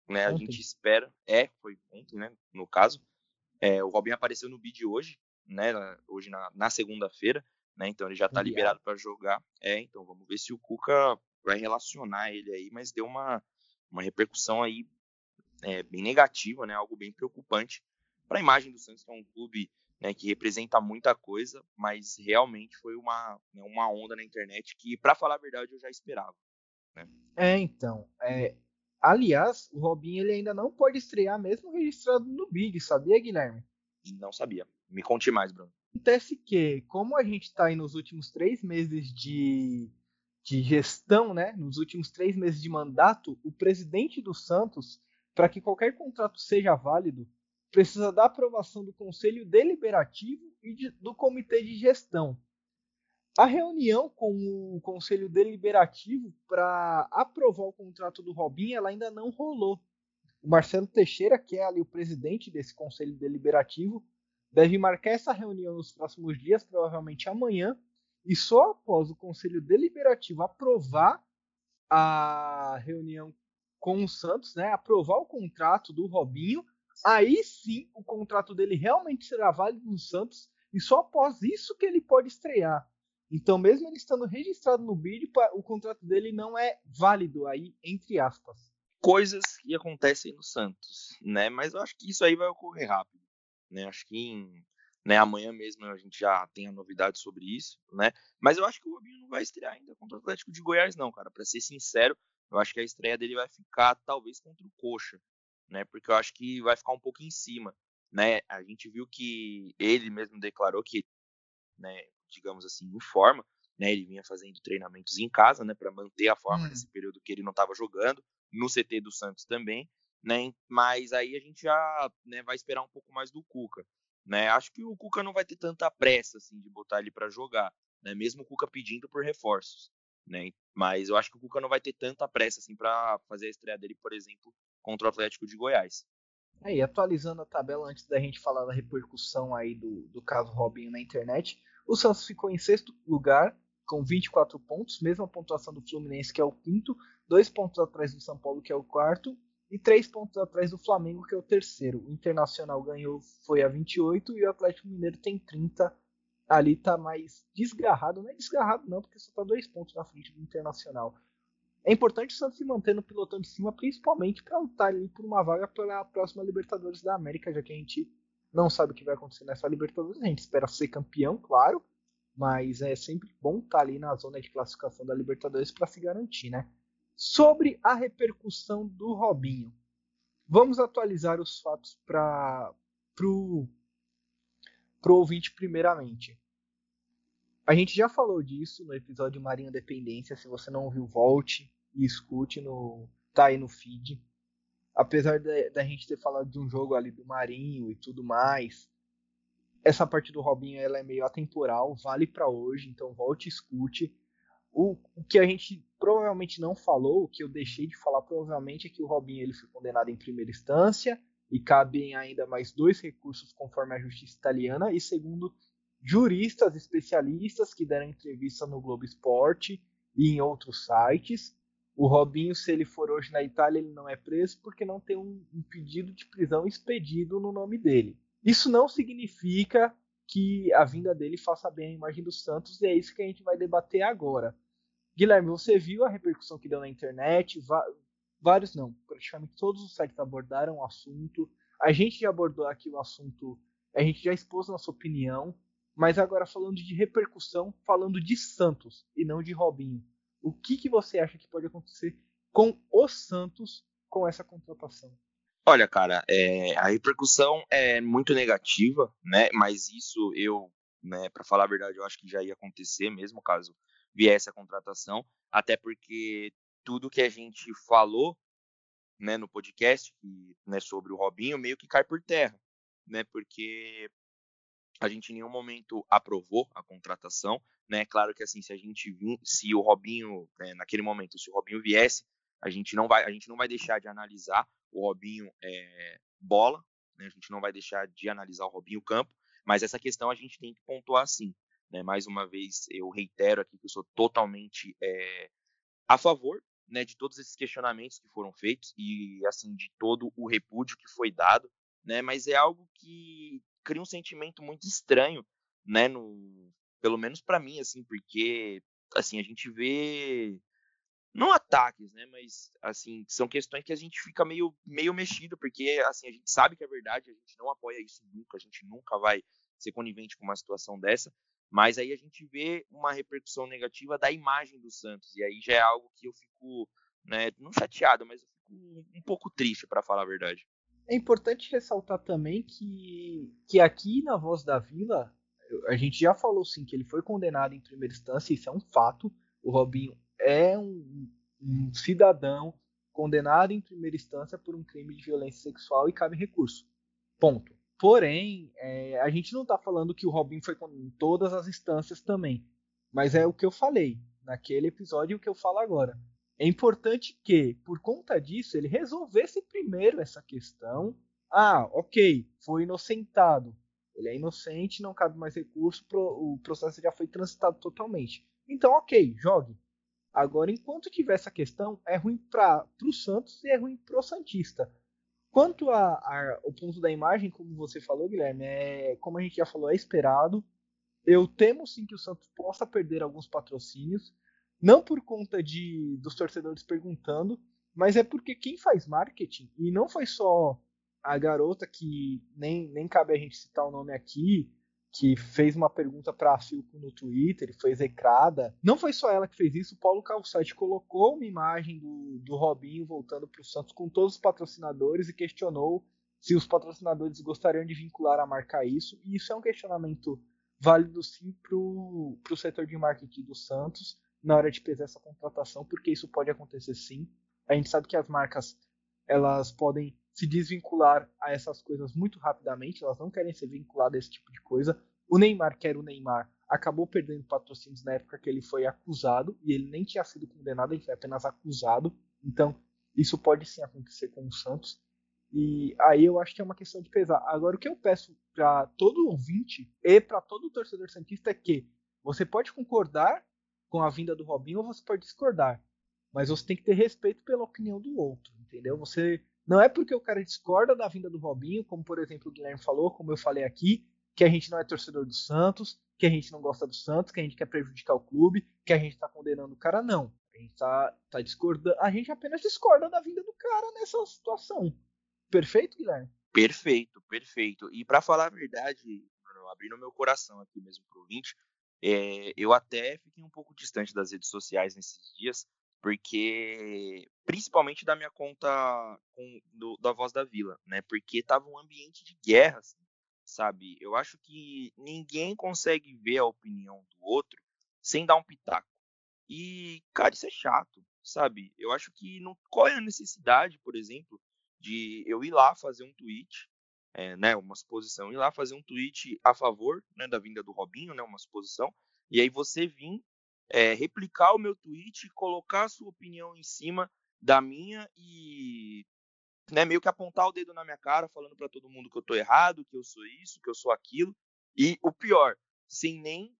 né, a gente espera, é, foi ontem, né, no caso, é, o Robinho apareceu no bid hoje, né, hoje na, na segunda-feira, né, então ele já está liberado para jogar, é, então vamos ver se o Cuca vai relacionar ele aí, mas deu uma, uma repercussão aí é, bem negativa, né, algo bem preocupante para a imagem do Santos, que é um clube né, que representa muita coisa, mas realmente foi uma, né, uma onda na internet que, para falar a verdade, eu já esperava. Né? É, então. É, aliás, o Robinho ele ainda não pode estrear, mesmo registrado no Big, sabia, Guilherme? Não sabia. Me conte mais, Bruno. Acontece que, como a gente está aí nos últimos três meses de, de gestão, né, nos últimos três meses de mandato, o presidente do Santos, para que qualquer contrato seja válido, precisa da aprovação do Conselho Deliberativo e de, do Comitê de Gestão. A reunião com o Conselho Deliberativo para aprovar o contrato do Robinho ela ainda não rolou. O Marcelo Teixeira, que é ali o presidente desse Conselho Deliberativo, deve marcar essa reunião nos próximos dias, provavelmente amanhã, e só após o Conselho Deliberativo aprovar a reunião com o Santos, né, aprovar o contrato do Robinho, aí sim o contrato dele realmente será válido no Santos e só após isso que ele pode estrear. Então, mesmo ele estando registrado no BID, o contrato dele não é válido aí, entre aspas. Coisas que acontecem no Santos, né? Mas eu acho que isso aí vai ocorrer rápido, né? Acho que em, né, amanhã mesmo a gente já tem a novidade sobre isso, né? Mas eu acho que o Robinho não vai estrear ainda contra o Atlético de Goiás, não, cara. Para ser sincero, eu acho que a estreia dele vai ficar talvez contra o Coxa, né? Porque eu acho que vai ficar um pouco em cima, né? A gente viu que ele mesmo declarou que, né, digamos assim, em forma, né? Ele vinha fazendo treinamentos em casa, né, para manter a forma hum. nesse período que ele não estava jogando, no CT do Santos também, né? Mas aí a gente já, né, vai esperar um pouco mais do Cuca, né? Acho que o Cuca não vai ter tanta pressa assim de botar ele para jogar, né? Mesmo o Cuca pedindo por reforços, né? Mas eu acho que o Cuca não vai ter tanta pressa assim para fazer a estreia dele, por exemplo, contra o Atlético de Goiás. Aí, atualizando a tabela antes da gente falar da repercussão aí do, do caso Robinho na internet, o Santos ficou em sexto lugar com 24 pontos, mesma pontuação do Fluminense que é o quinto, dois pontos atrás do São Paulo que é o quarto e três pontos atrás do Flamengo, que é o terceiro. O Internacional ganhou, foi a 28 e o Atlético Mineiro tem 30. Ali tá mais desgarrado, não é desgarrado não, porque só tá dois pontos na frente do Internacional. É importante o Santos se manter no pilotão de cima, principalmente para lutar ali por uma vaga para a próxima Libertadores da América, já que a gente não sabe o que vai acontecer nessa Libertadores. A gente espera ser campeão, claro, mas é sempre bom estar tá ali na zona de classificação da Libertadores para se garantir, né? Sobre a repercussão do Robinho. Vamos atualizar os fatos para o ouvinte primeiramente. A gente já falou disso no episódio Marinho Dependência. Se você não ouviu, volte e escute. No, tá aí no feed. Apesar da gente ter falado de um jogo ali do Marinho e tudo mais, essa parte do Robinho ela é meio atemporal, vale para hoje, então volte e escute. O, o, que a gente provavelmente não falou, o que eu deixei de falar provavelmente é que o Robinho ele foi condenado em primeira instância e cabem ainda mais dois recursos conforme a justiça italiana e segundo juristas especialistas que deram entrevista no Globo Esporte e em outros sites. O Robinho, se ele for hoje na Itália, ele não é preso porque não tem um, um pedido de prisão expedido no nome dele. Isso não significa que a vinda dele faça bem a imagem do Santos e é isso que a gente vai debater agora. Guilherme, você viu a repercussão que deu na internet? Vários não, praticamente todos os sites abordaram o assunto. A gente já abordou aqui o assunto, a gente já expôs nossa opinião, mas agora falando de repercussão, falando de Santos e não de Robinho. O que, que você acha que pode acontecer com o Santos com essa contratação? Olha, cara, é, a repercussão é muito negativa, né? Mas isso eu, né, para falar a verdade, eu acho que já ia acontecer mesmo caso viesse a contratação, até porque tudo que a gente falou, né, no podcast, né, sobre o Robinho, meio que cai por terra, né? Porque a gente em nenhum momento aprovou a contratação, né? Claro que assim, se a gente se o Robinho, né, naquele momento, se o Robinho viesse, a gente não vai, a gente não vai deixar de analisar o Robinho é, bola, né? a gente não vai deixar de analisar o Robinho campo, mas essa questão a gente tem que pontuar sim. Né? Mais uma vez, eu reitero aqui que eu sou totalmente é, a favor né, de todos esses questionamentos que foram feitos e assim de todo o repúdio que foi dado, né? Mas é algo que cria um sentimento muito estranho, né? No, pelo menos para mim, assim, porque assim a gente vê não ataques, né, mas assim, são questões que a gente fica meio meio mexido, porque assim, a gente sabe que é verdade, a gente não apoia isso nunca, a gente nunca vai ser conivente com uma situação dessa, mas aí a gente vê uma repercussão negativa da imagem do Santos, e aí já é algo que eu fico, né, não chateado, mas eu fico um pouco triste para falar a verdade. É importante ressaltar também que, que aqui na Voz da Vila, a gente já falou sim que ele foi condenado em primeira instância, isso é um fato. O Robinho é um, um cidadão condenado em primeira instância por um crime de violência sexual e cabe recurso. Ponto. Porém, é, a gente não está falando que o Robin foi em todas as instâncias também. Mas é o que eu falei naquele episódio e o que eu falo agora. É importante que, por conta disso, ele resolvesse primeiro essa questão. Ah, ok, foi inocentado. Ele é inocente, não cabe mais recurso, o processo já foi transitado totalmente. Então, ok, jogue. Agora, enquanto tiver essa questão, é ruim para o Santos e é ruim para o Santista. Quanto ao ponto da imagem, como você falou, Guilherme, é, como a gente já falou, é esperado. Eu temo sim que o Santos possa perder alguns patrocínios, não por conta de dos torcedores perguntando, mas é porque quem faz marketing, e não foi só a garota que nem, nem cabe a gente citar o nome aqui, que fez uma pergunta para a Filco no Twitter, foi execrada. Não foi só ela que fez isso, o Paulo Calçade colocou uma imagem do, do Robinho voltando para o Santos com todos os patrocinadores e questionou se os patrocinadores gostariam de vincular a marca a isso. E isso é um questionamento válido sim para o setor de marketing do Santos na hora de pesar essa contratação, porque isso pode acontecer sim. A gente sabe que as marcas elas podem se desvincular a essas coisas muito rapidamente, elas não querem ser vinculadas a esse tipo de coisa. O Neymar, que era o Neymar, acabou perdendo patrocínios na época que ele foi acusado, e ele nem tinha sido condenado, ele foi apenas acusado. Então, isso pode sim acontecer com o Santos. E aí eu acho que é uma questão de pesar. Agora, o que eu peço para todo ouvinte e para todo torcedor santista é que você pode concordar com a vinda do Robinho você pode discordar. Mas você tem que ter respeito pela opinião do outro, entendeu? Você Não é porque o cara discorda da vinda do Robinho, como por exemplo o Guilherme falou, como eu falei aqui, que a gente não é torcedor do Santos, que a gente não gosta do Santos, que a gente quer prejudicar o clube, que a gente tá condenando o cara, não. A gente tá, tá discordando. A gente apenas discorda da vinda do cara nessa situação. Perfeito, Guilherme? Perfeito, perfeito. E para falar a verdade, abrindo meu coração aqui mesmo pro ouvinte, é, eu até fiquei um pouco distante das redes sociais nesses dias, porque principalmente da minha conta com, do, da Voz da Vila, né? Porque tava um ambiente de guerra, assim, sabe? Eu acho que ninguém consegue ver a opinião do outro sem dar um pitaco. E, cara, isso é chato, sabe? Eu acho que não qual é a necessidade, por exemplo, de eu ir lá fazer um tweet, é, né, uma suposição, ir lá fazer um tweet a favor né, da vinda do Robinho, né, uma suposição, e aí você vir é, replicar o meu tweet, colocar a sua opinião em cima da minha e né, meio que apontar o dedo na minha cara, falando para todo mundo que eu tô errado, que eu sou isso, que eu sou aquilo, e o pior, sem nem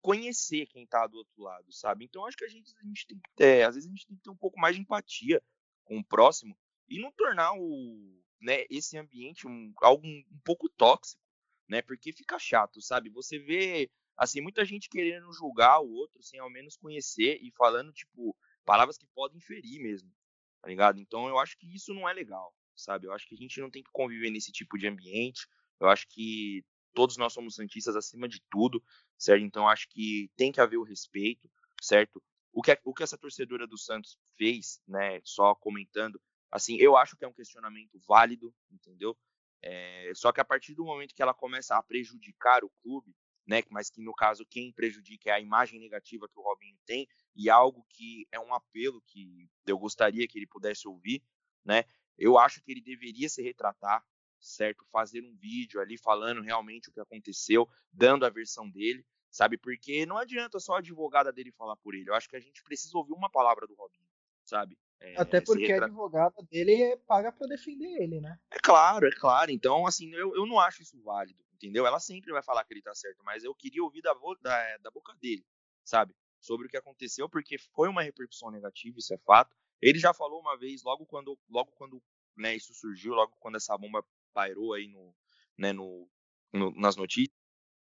conhecer quem tá do outro lado, sabe? Então acho que a gente, a gente tem que ter, às vezes a gente tem que ter um pouco mais de empatia com o próximo e não tornar o, né, esse ambiente um, algo um, pouco tóxico, né? Porque fica chato, sabe? Você vê assim muita gente querendo julgar o outro sem ao menos conhecer e falando tipo palavras que podem ferir mesmo, tá ligado? Então eu acho que isso não é legal, sabe? Eu acho que a gente não tem que conviver nesse tipo de ambiente. Eu acho que todos nós somos santistas acima de tudo, certo? Então acho que tem que haver o respeito, certo? O que, o que essa torcedora do Santos fez, né? Só comentando, assim, eu acho que é um questionamento válido, entendeu? É, só que a partir do momento que ela começa a prejudicar o clube, né? Mas que no caso quem prejudica é a imagem negativa que o Robinho tem e algo que é um apelo que eu gostaria que ele pudesse ouvir, né? Eu acho que ele deveria se retratar, certo? Fazer um vídeo ali falando realmente o que aconteceu, dando a versão dele, sabe? Porque não adianta só a advogada dele falar por ele. Eu acho que a gente precisa ouvir uma palavra do Robinho, sabe? É, Até porque retra... a advogada dele é paga para defender ele, né? É claro, é claro. Então, assim, eu, eu não acho isso válido, entendeu? Ela sempre vai falar que ele tá certo, mas eu queria ouvir da, da, da boca dele, sabe? Sobre o que aconteceu, porque foi uma repercussão negativa, isso é fato. Ele já falou uma vez, logo quando, logo quando né, isso surgiu, logo quando essa bomba pairou aí no, né, no, no, nas notícias,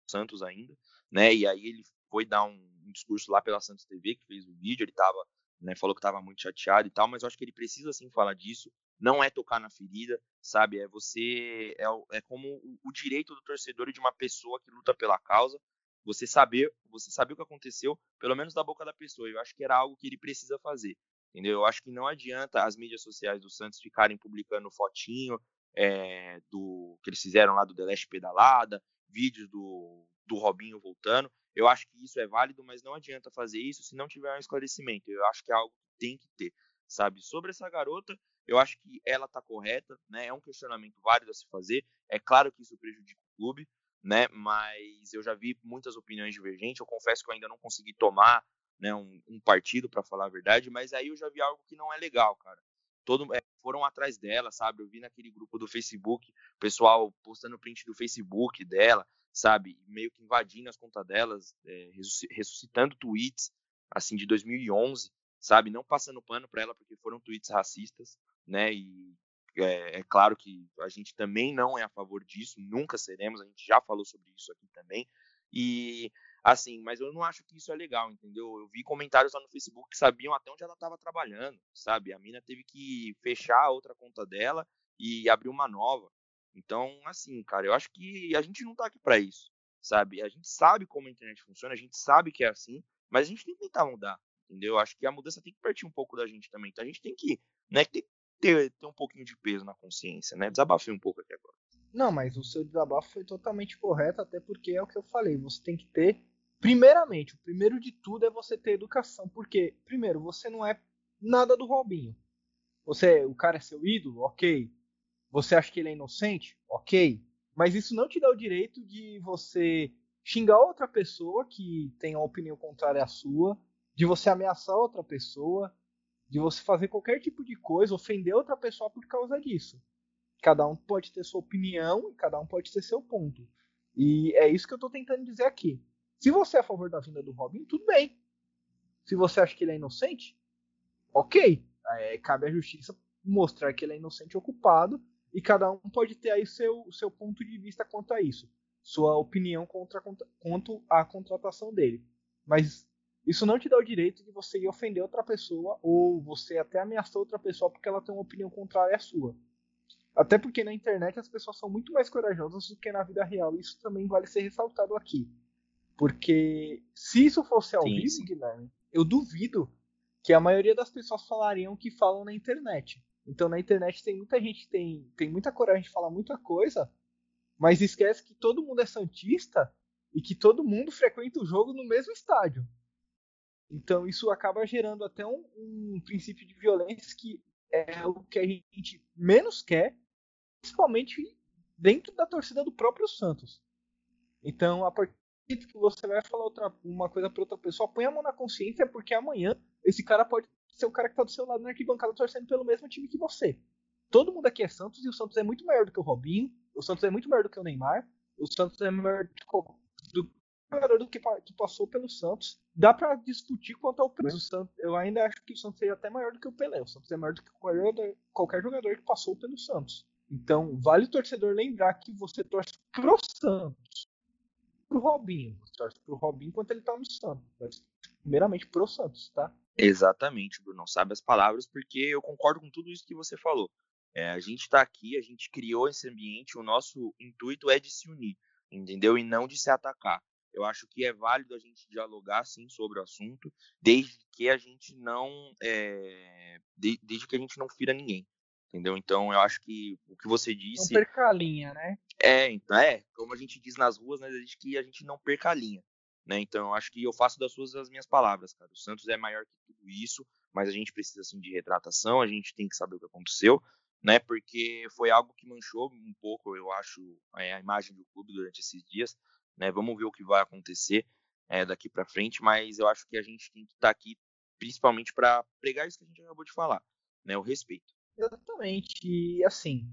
Santos ainda, né? E aí ele foi dar um, um, discurso lá pela Santos TV, que fez o vídeo, ele tava, né, falou que estava muito chateado e tal, mas eu acho que ele precisa sim falar disso. Não é tocar na ferida, sabe? É você é, é como o, direito do torcedor e de uma pessoa que luta pela causa, você saber, você saber o que aconteceu, pelo menos da boca da pessoa. Eu acho que era algo que ele precisa fazer. Entendeu? Eu acho que não adianta as mídias sociais do Santos ficarem publicando fotinho, é, do que eles fizeram lá do The Last Pedalada, vídeos do, do Robinho voltando. Eu acho que isso é válido, mas não adianta fazer isso se não tiver um esclarecimento. Eu acho que é algo que tem que ter, sabe? Sobre essa garota, eu acho que ela tá correta, né? É um questionamento válido a se fazer. É claro que isso prejudica o clube, né? Mas eu já vi muitas opiniões divergentes. Eu confesso que eu ainda não consegui tomar né, um, um partido, para falar a verdade, mas aí eu já vi algo que não é legal, cara todo, é, foram atrás dela, sabe? Eu vi naquele grupo do Facebook, o pessoal postando print do Facebook dela, sabe? Meio que invadindo as contas delas, é, ressuscitando tweets, assim, de 2011, sabe? Não passando pano para ela porque foram tweets racistas, né? E é, é, claro que a gente também não é a favor disso, nunca seremos, a gente já falou sobre isso aqui também. E Assim, mas eu não acho que isso é legal, entendeu? Eu vi comentários lá no Facebook que sabiam até onde ela estava trabalhando, sabe? A mina teve que fechar a outra conta dela e abrir uma nova. Então, assim, cara, eu acho que a gente não tá aqui para isso, sabe? A gente sabe como a internet funciona, a gente sabe que é assim, mas a gente tem que tentar mudar, entendeu? Eu acho que a mudança tem que partir um pouco da gente também. Então a gente tem que, né, ter, ter, ter um pouquinho de peso na consciência, né? Desabafei um pouco aqui agora. Não, mas o seu desabafo foi totalmente correto, até porque é o que eu falei, você tem que ter Primeiramente, o primeiro de tudo é você ter educação, porque, primeiro, você não é nada do Robinho. Você, o cara é seu ídolo, ok. Você acha que ele é inocente, ok. Mas isso não te dá o direito de você xingar outra pessoa que tem uma opinião contrária à sua, de você ameaçar outra pessoa, de você fazer qualquer tipo de coisa, ofender outra pessoa por causa disso. Cada um pode ter sua opinião e cada um pode ter seu ponto. E é isso que eu estou tentando dizer aqui. Se você é a favor da vinda do Robin, tudo bem. Se você acha que ele é inocente, ok. É, cabe à justiça mostrar que ele é inocente ou culpado, e cada um pode ter aí seu, seu ponto de vista quanto a isso, sua opinião contra, quanto à contratação dele. Mas isso não te dá o direito de você ir ofender outra pessoa ou você até ameaçar outra pessoa porque ela tem uma opinião contrária à sua. Até porque na internet as pessoas são muito mais corajosas do que na vida real. Isso também vale ser ressaltado aqui. Porque se isso fosse ao sim, vivo, sim. Guilherme, eu duvido que a maioria das pessoas falariam o que falam na internet. Então na internet tem muita gente tem, tem muita coragem de falar muita coisa, mas esquece que todo mundo é santista e que todo mundo frequenta o jogo no mesmo estádio. Então isso acaba gerando até um, um princípio de violência que é o que a gente menos quer, principalmente dentro da torcida do próprio Santos. Então, a partir que você vai falar outra, uma coisa para outra pessoa, põe a mão na consciência, porque amanhã esse cara pode ser o cara que tá do seu lado na arquibancada torcendo pelo mesmo time que você. Todo mundo aqui é Santos e o Santos é muito maior do que o Robinho, o Santos é muito maior do que o Neymar, o Santos é maior do, jogador do que, que passou pelo Santos. Dá para discutir quanto ao preço. Santos, eu ainda acho que o Santos seria até maior do que o Pelé. O Santos é maior do que qualquer jogador, qualquer jogador que passou pelo Santos. Então, vale o torcedor lembrar que você torce pro Santos. Pro Robinho. Você torce pro Robinho enquanto ele tá no Santos. Mas, primeiramente pro Santos, tá? Exatamente, Bruno. Sabe as palavras, porque eu concordo com tudo isso que você falou. É, a gente está aqui, a gente criou esse ambiente, o nosso intuito é de se unir, entendeu? E não de se atacar. Eu acho que é válido a gente dialogar sim sobre o assunto, desde que a gente não é, de, desde que a gente não fira ninguém, entendeu? Então eu acho que o que você disse não perca a linha, né? É, então é como a gente diz nas ruas, né? Desde que a gente não perca a linha, né? Então acho que eu faço das suas as minhas palavras, cara. O Santos é maior que tudo isso, mas a gente precisa assim de retratação, a gente tem que saber o que aconteceu, né? Porque foi algo que manchou um pouco, eu acho, é, a imagem do clube durante esses dias né? Vamos ver o que vai acontecer é, daqui para frente, mas eu acho que a gente tem que estar tá aqui principalmente para pregar isso que a gente acabou de falar, né? O respeito. Exatamente. E assim,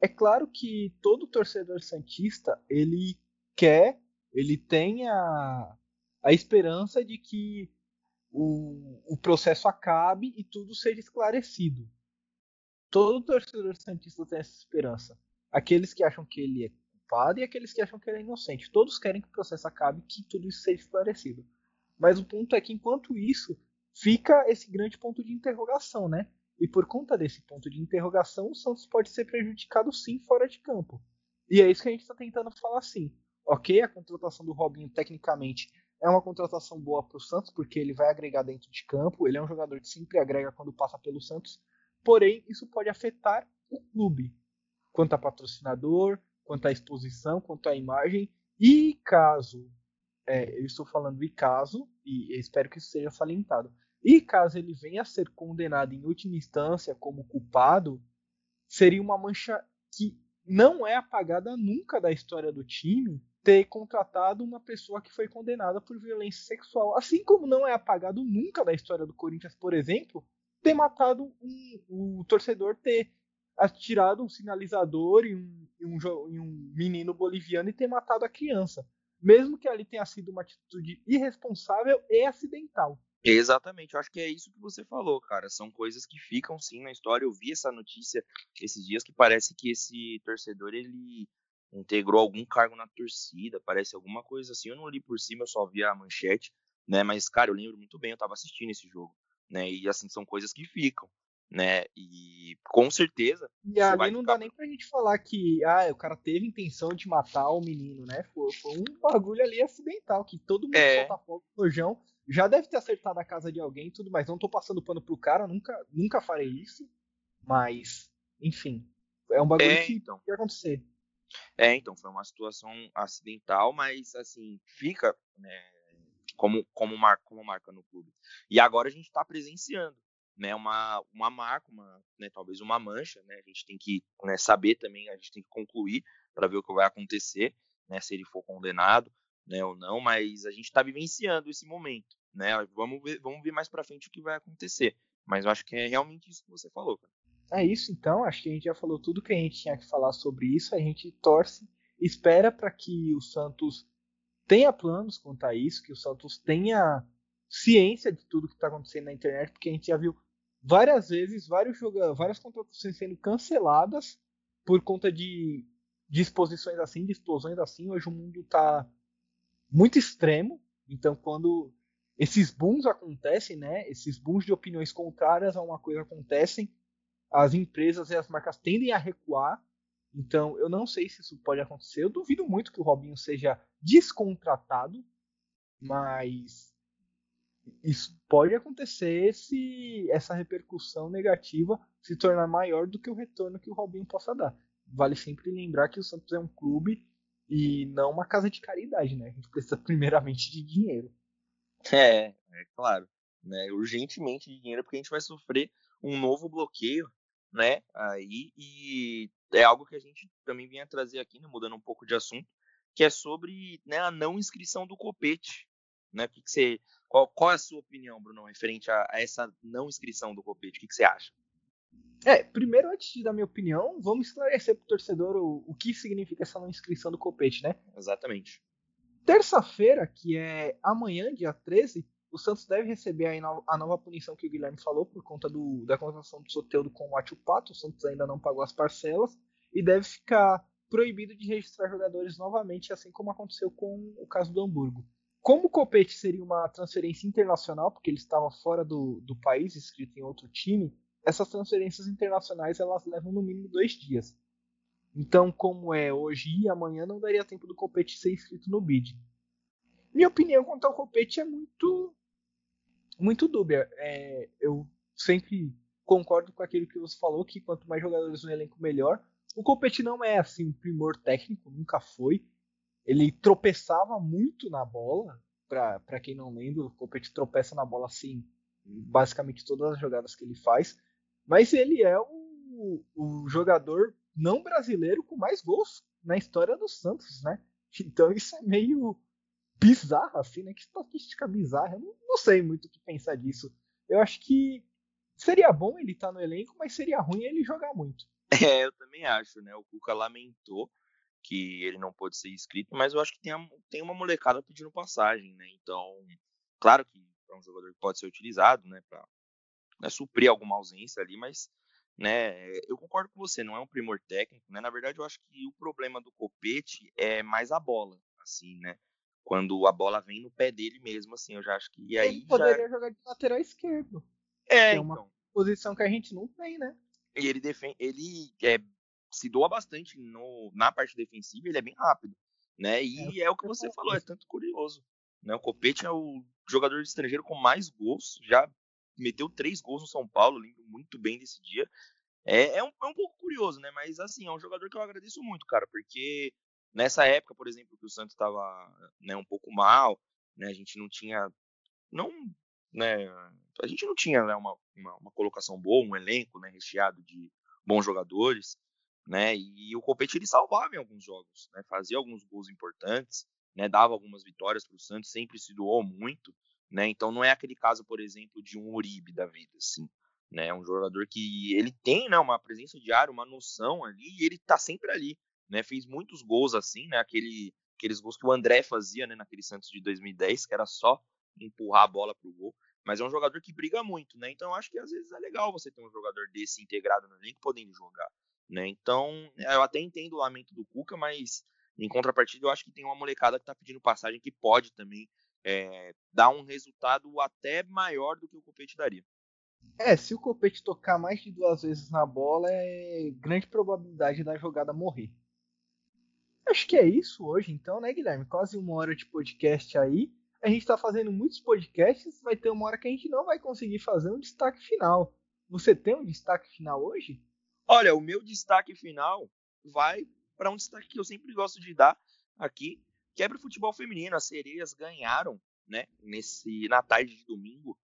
é claro que todo torcedor santista ele quer, ele tem a, a esperança de que o, o processo acabe e tudo seja esclarecido. Todo torcedor santista tem essa esperança. Aqueles que acham que ele é culpado e aqueles que acham que ele é inocente. Todos querem que o processo acabe e que tudo isso seja esclarecido. Mas o ponto é que, enquanto isso, fica esse grande ponto de interrogação, né? E por conta desse ponto de interrogação, o Santos pode ser prejudicado sim fora de campo. E é isso que a gente está tentando falar sim. Ok, a contratação do Robinho, tecnicamente, é uma contratação boa para o Santos, porque ele vai agregar dentro de campo, ele é um jogador que sempre agrega quando passa pelo Santos. Porém, isso pode afetar o clube, quanto a patrocinador, quanto à exposição, quanto à imagem. E caso, é, eu estou falando e caso, e espero que isso seja salientado, e caso ele venha a ser condenado em última instância como culpado, seria uma mancha que não é apagada nunca da história do time ter contratado uma pessoa que foi condenada por violência sexual. Assim como não é apagado nunca da história do Corinthians, por exemplo, ter matado um, o torcedor ter atirado um sinalizador em um, em um, em um menino boliviano e ter matado a criança. Mesmo que ali tenha sido uma atitude irresponsável e acidental. Exatamente, eu acho que é isso que você falou, cara. São coisas que ficam sim na história. Eu vi essa notícia esses dias que parece que esse torcedor ele integrou algum cargo na torcida, parece alguma coisa assim. Eu não li por cima, eu só vi a manchete, né? Mas cara, eu lembro muito bem, eu tava assistindo esse jogo, né? E assim são coisas que ficam né? E com certeza. E ali não dá nem pra gente falar que ah, o cara teve intenção de matar o menino, né? Foi, foi um bagulho ali acidental, que todo mundo é. solta fogo no rojão. Já deve ter acertado a casa de alguém e tudo mais. Não tô passando pano pro cara, nunca, nunca farei isso. Mas, enfim. É um bagulho é, que então. ia acontecer. É, então, foi uma situação acidental, mas assim, fica né, como, como, mar, como marca no clube. E agora a gente está presenciando né, uma, uma marca, uma, né, talvez uma mancha, né, a gente tem que né, saber também, a gente tem que concluir para ver o que vai acontecer, né, se ele for condenado, né, ou não, mas a gente está vivenciando esse momento, né, vamos ver, vamos ver mais para frente o que vai acontecer, mas eu acho que é realmente isso que você falou, cara. É isso então, acho que a gente já falou tudo que a gente tinha que falar sobre isso, a gente torce, espera para que o Santos tenha planos quanto a isso, que o Santos tenha ciência de tudo que está acontecendo na internet, porque a gente já viu várias vezes, vários joga várias contratações sendo canceladas por conta de disposições assim, de explosões assim. Hoje o mundo está muito extremo, então quando esses booms acontecem, né? Esses booms de opiniões contrárias a uma coisa acontecem, as empresas e as marcas tendem a recuar. Então, eu não sei se isso pode acontecer. Eu duvido muito que o Robinho seja descontratado, mas isso pode acontecer se essa repercussão negativa se tornar maior do que o retorno que o Robinho possa dar. Vale sempre lembrar que o Santos é um clube e não uma casa de caridade, né? A gente precisa primeiramente de dinheiro. É, é claro. Né? Urgentemente de dinheiro, porque a gente vai sofrer um novo bloqueio, né? Aí, e é algo que a gente também vinha trazer aqui, né? mudando um pouco de assunto, que é sobre né, a não inscrição do Copete. Né? O que, que você, qual, qual, é a sua opinião, Bruno, referente a, a essa não inscrição do Copete? O que, que, você acha? É, primeiro, antes de dar minha opinião, vamos esclarecer para o torcedor o, o que significa essa não inscrição do Copete, né? Exatamente. Terça-feira, que é amanhã, dia 13, o Santos deve receber a nova punição que o Guilherme falou por conta do, da contratação do Soteudo com o Atiupato. O Santos ainda não pagou as parcelas e deve ficar proibido de registrar jogadores novamente, assim como aconteceu com o caso do Hamburgo. Como o Copete seria uma transferência internacional, porque ele estava fora do, do país, inscrito em outro time, essas transferências internacionais elas levam no mínimo dois dias. Então, como é hoje e amanhã, não daria tempo do Copete ser inscrito no bid. Minha opinião quanto ao Copete é muito muito dúbia. É, eu sempre concordo com aquilo que você falou, que quanto mais jogadores no elenco, melhor. O Copete não é assim um primor técnico, nunca foi. Ele tropeçava muito na bola. Para quem não lembra, o Copete tropeça na bola assim, basicamente todas as jogadas que ele faz. Mas ele é o, o jogador não brasileiro com mais gols na história do Santos, né? Então isso é meio bizarro, assim, né? Que estatística bizarra. Eu não, não sei muito o que pensar disso. Eu acho que seria bom ele estar tá no elenco, mas seria ruim ele jogar muito. É, eu também acho, né? O Cuca lamentou que ele não pôde ser inscrito, mas eu acho que tem, a, tem uma molecada pedindo passagem, né? Então, claro que é um jogador que pode ser utilizado, né? Pra né, suprir alguma ausência ali, mas né? Eu concordo com você, não é um primor técnico, né? Na verdade, eu acho que o problema do Copete é mais a bola, assim, né? Quando a bola vem no pé dele mesmo, assim, eu já acho que e aí ele poderia já... jogar de lateral esquerdo. É, é uma então. posição que a gente não tem, né? E ele defende, ele é, se doa bastante no, na parte defensiva, ele é bem rápido, né? E é, é o que você falou, é tanto curioso, né? O Copete é o jogador estrangeiro com mais gols, já meteu três gols no São Paulo, lembro muito bem desse dia. É, é, um, é um pouco curioso, né? Mas assim, é um jogador que eu agradeço muito, cara, porque nessa época, por exemplo, que o Santos estava né, um pouco mal, né? A gente não tinha. Não. Né, a gente não tinha né, uma, uma, uma, colocação boa, um elenco né, recheado de bons jogadores, né? E o Copete ele salvava em alguns jogos, né? Fazia alguns gols importantes, né? Dava algumas vitórias para o Santos, sempre se doou muito. Né? Então não é aquele caso, por exemplo, de um Uribe da vida, assim. Né? Um jogador que ele tem né, uma presença diária, uma noção ali, e ele tá sempre ali. Né? Fez muitos gols assim, né? Aquele, aqueles gols que o André fazia né, naquele Santos de 2010, que era só empurrar a bola pro gol. Mas é um jogador que briga muito, né? Então eu acho que às vezes é legal você ter um jogador desse integrado no elenco podendo jogar. Né? Então, eu até entendo o lamento do Cuca, mas em contrapartida eu acho que tem uma molecada que tá pedindo passagem que pode também é, dá um resultado até maior do que o Copete daria. É, se o Copete tocar mais de duas vezes na bola, é grande probabilidade da jogada morrer. Acho que é isso hoje, então, né, Guilherme? Quase uma hora de podcast aí. A gente está fazendo muitos podcasts, vai ter uma hora que a gente não vai conseguir fazer um destaque final. Você tem um destaque final hoje? Olha, o meu destaque final vai para um destaque que eu sempre gosto de dar aqui, Quebra o futebol feminino. As sereias ganharam, né? Nesse, na tarde de domingo,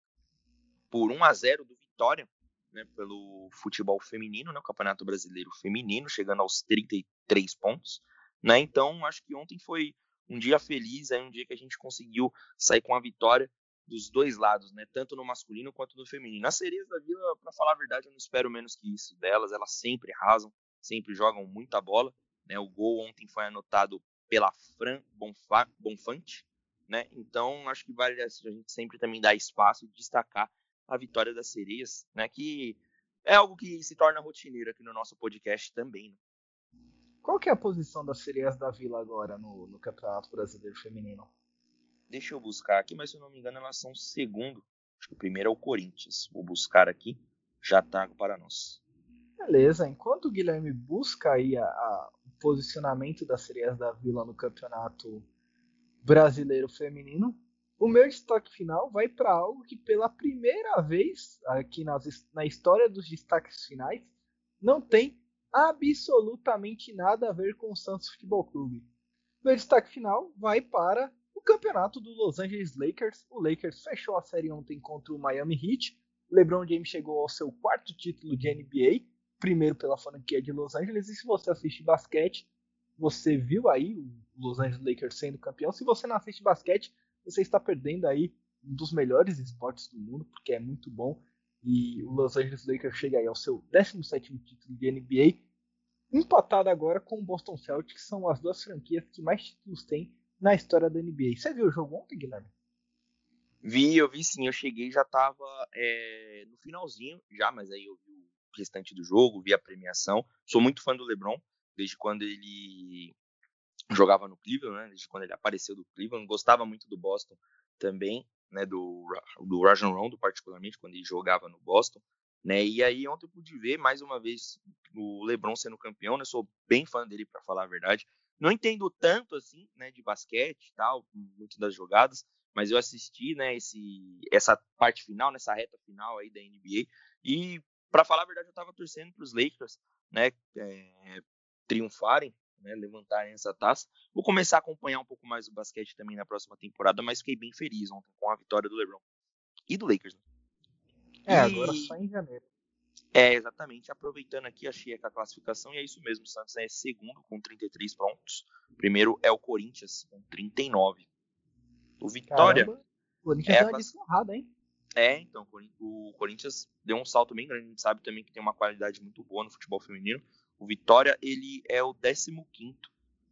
por 1 a 0 do Vitória, né? Pelo futebol feminino, né? O Campeonato Brasileiro Feminino, chegando aos 33 pontos. Né? Então, acho que ontem foi um dia feliz, é um dia que a gente conseguiu sair com a vitória dos dois lados, né? Tanto no masculino quanto no feminino. As sereias da Vila, para falar a verdade, eu não espero menos que isso delas. Elas sempre arrasam, sempre jogam muita bola. Né? O gol ontem foi anotado pela Fran Bonfante, né? Então acho que vale a gente sempre também dar espaço e destacar a vitória das sereias, né? Que é algo que se torna rotineiro aqui no nosso podcast também. Né? Qual que é a posição das sereias da Vila agora no, no Campeonato Brasileiro Feminino? Deixa eu buscar aqui, mas se eu não me engano elas são segundo. Acho que o primeiro é o Corinthians. Vou buscar aqui, já trago para nós. Beleza, enquanto o Guilherme busca aí a, a, o posicionamento das sereias da Vila no Campeonato Brasileiro Feminino, o meu destaque final vai para algo que pela primeira vez aqui nas, na história dos destaques finais não tem absolutamente nada a ver com o Santos Futebol Clube. Meu destaque final vai para o campeonato do Los Angeles Lakers. O Lakers fechou a série ontem contra o Miami Heat. LeBron James chegou ao seu quarto título de NBA, primeiro pela franquia de Los Angeles. E se você assiste basquete, você viu aí o Los Angeles Lakers sendo campeão. Se você não assiste basquete, você está perdendo aí um dos melhores esportes do mundo, porque é muito bom. E o Los Angeles Lakers chega aí ao seu 17 título de NBA, empatado agora com o Boston Celtics, que são as duas franquias que mais títulos têm na história da NBA. Você viu o jogo ontem, Guilherme? Vi, eu vi sim. Eu cheguei já tava é, no finalzinho, já, mas aí eu vi o restante do jogo, vi a premiação. Sou muito fã do LeBron, desde quando ele jogava no Cleveland, né? Desde quando ele apareceu do Cleveland. Gostava muito do Boston também, né? Do, do Rajon Rondo, particularmente, quando ele jogava no Boston. Né? E aí ontem eu pude ver mais uma vez o LeBron sendo campeão, né? Sou bem fã dele para falar a verdade. Não entendo tanto assim, né, de basquete, tal, muito das jogadas, mas eu assisti, né, esse essa parte final, nessa reta final aí da NBA e para falar a verdade eu estava torcendo para os Lakers, né, é, triunfarem, né, levantarem essa taça. Vou começar a acompanhar um pouco mais o basquete também na próxima temporada, mas fiquei bem feliz ontem com a vitória do LeBron e do Lakers. Né? É, e... agora só em janeiro. É, exatamente. Aproveitando aqui, achei a classificação e é isso mesmo. O Santos é segundo com 33 pontos. Primeiro é o Corinthians com 39. O Vitória. Caramba, o Corinthians é, class... honrada, hein? É, então, o Corinthians deu um salto bem grande. A gente sabe também que tem uma qualidade muito boa no futebol feminino. O Vitória, ele é o 15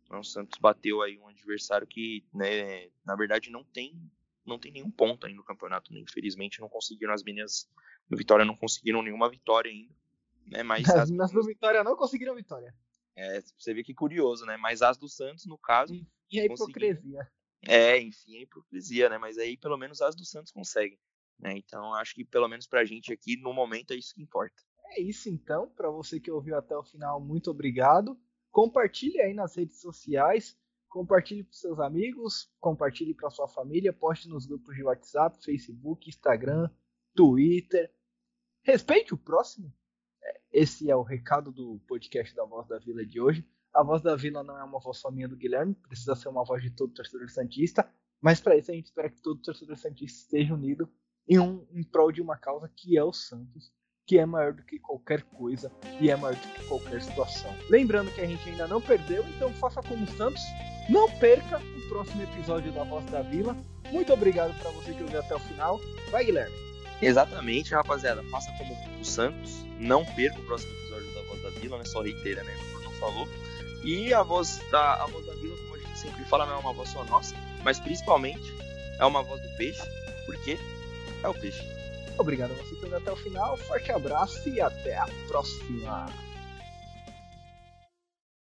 então, O Santos bateu aí um adversário que, né, na verdade, não tem não tem nenhum ponto ainda no campeonato. Né? Infelizmente, não conseguiram as meninas do Vitória não conseguiram nenhuma vitória ainda. Né? Mas as, meninas do Vitória não conseguiram vitória. É, você vê que curioso, né? Mas as do Santos, no caso. E a hipocrisia. É, enfim, a hipocrisia, né? Mas aí pelo menos as do Santos conseguem. Né? Então acho que pelo menos pra gente aqui, no momento, é isso que importa. É isso então, para você que ouviu até o final, muito obrigado. Compartilhe aí nas redes sociais, compartilhe para seus amigos, compartilhe para sua família, poste nos grupos de WhatsApp, Facebook, Instagram, Twitter. Respeite o próximo. É, esse é o recado do podcast da Voz da Vila de hoje. A Voz da Vila não é uma voz só minha do Guilherme, precisa ser uma voz de todo torcedor santista, mas para isso a gente espera que todo torcedor santista esteja unido em, um, em prol de uma causa que é o Santos que é maior do que qualquer coisa e é maior do que qualquer situação. Lembrando que a gente ainda não perdeu, então faça como o Santos, não perca o próximo episódio da Voz da Vila. Muito obrigado para você que ouviu até o final. Vai, Guilherme. Exatamente, rapaziada. Faça como o Santos, não perca o próximo episódio da Voz da Vila, né? Só reitera, né? O Bruno falou. E a voz da, a voz da Vila, como a gente sempre fala, não é uma voz só nossa, mas principalmente é uma voz do peixe, porque é o peixe. Obrigado a você que até o final. Forte abraço e até a próxima.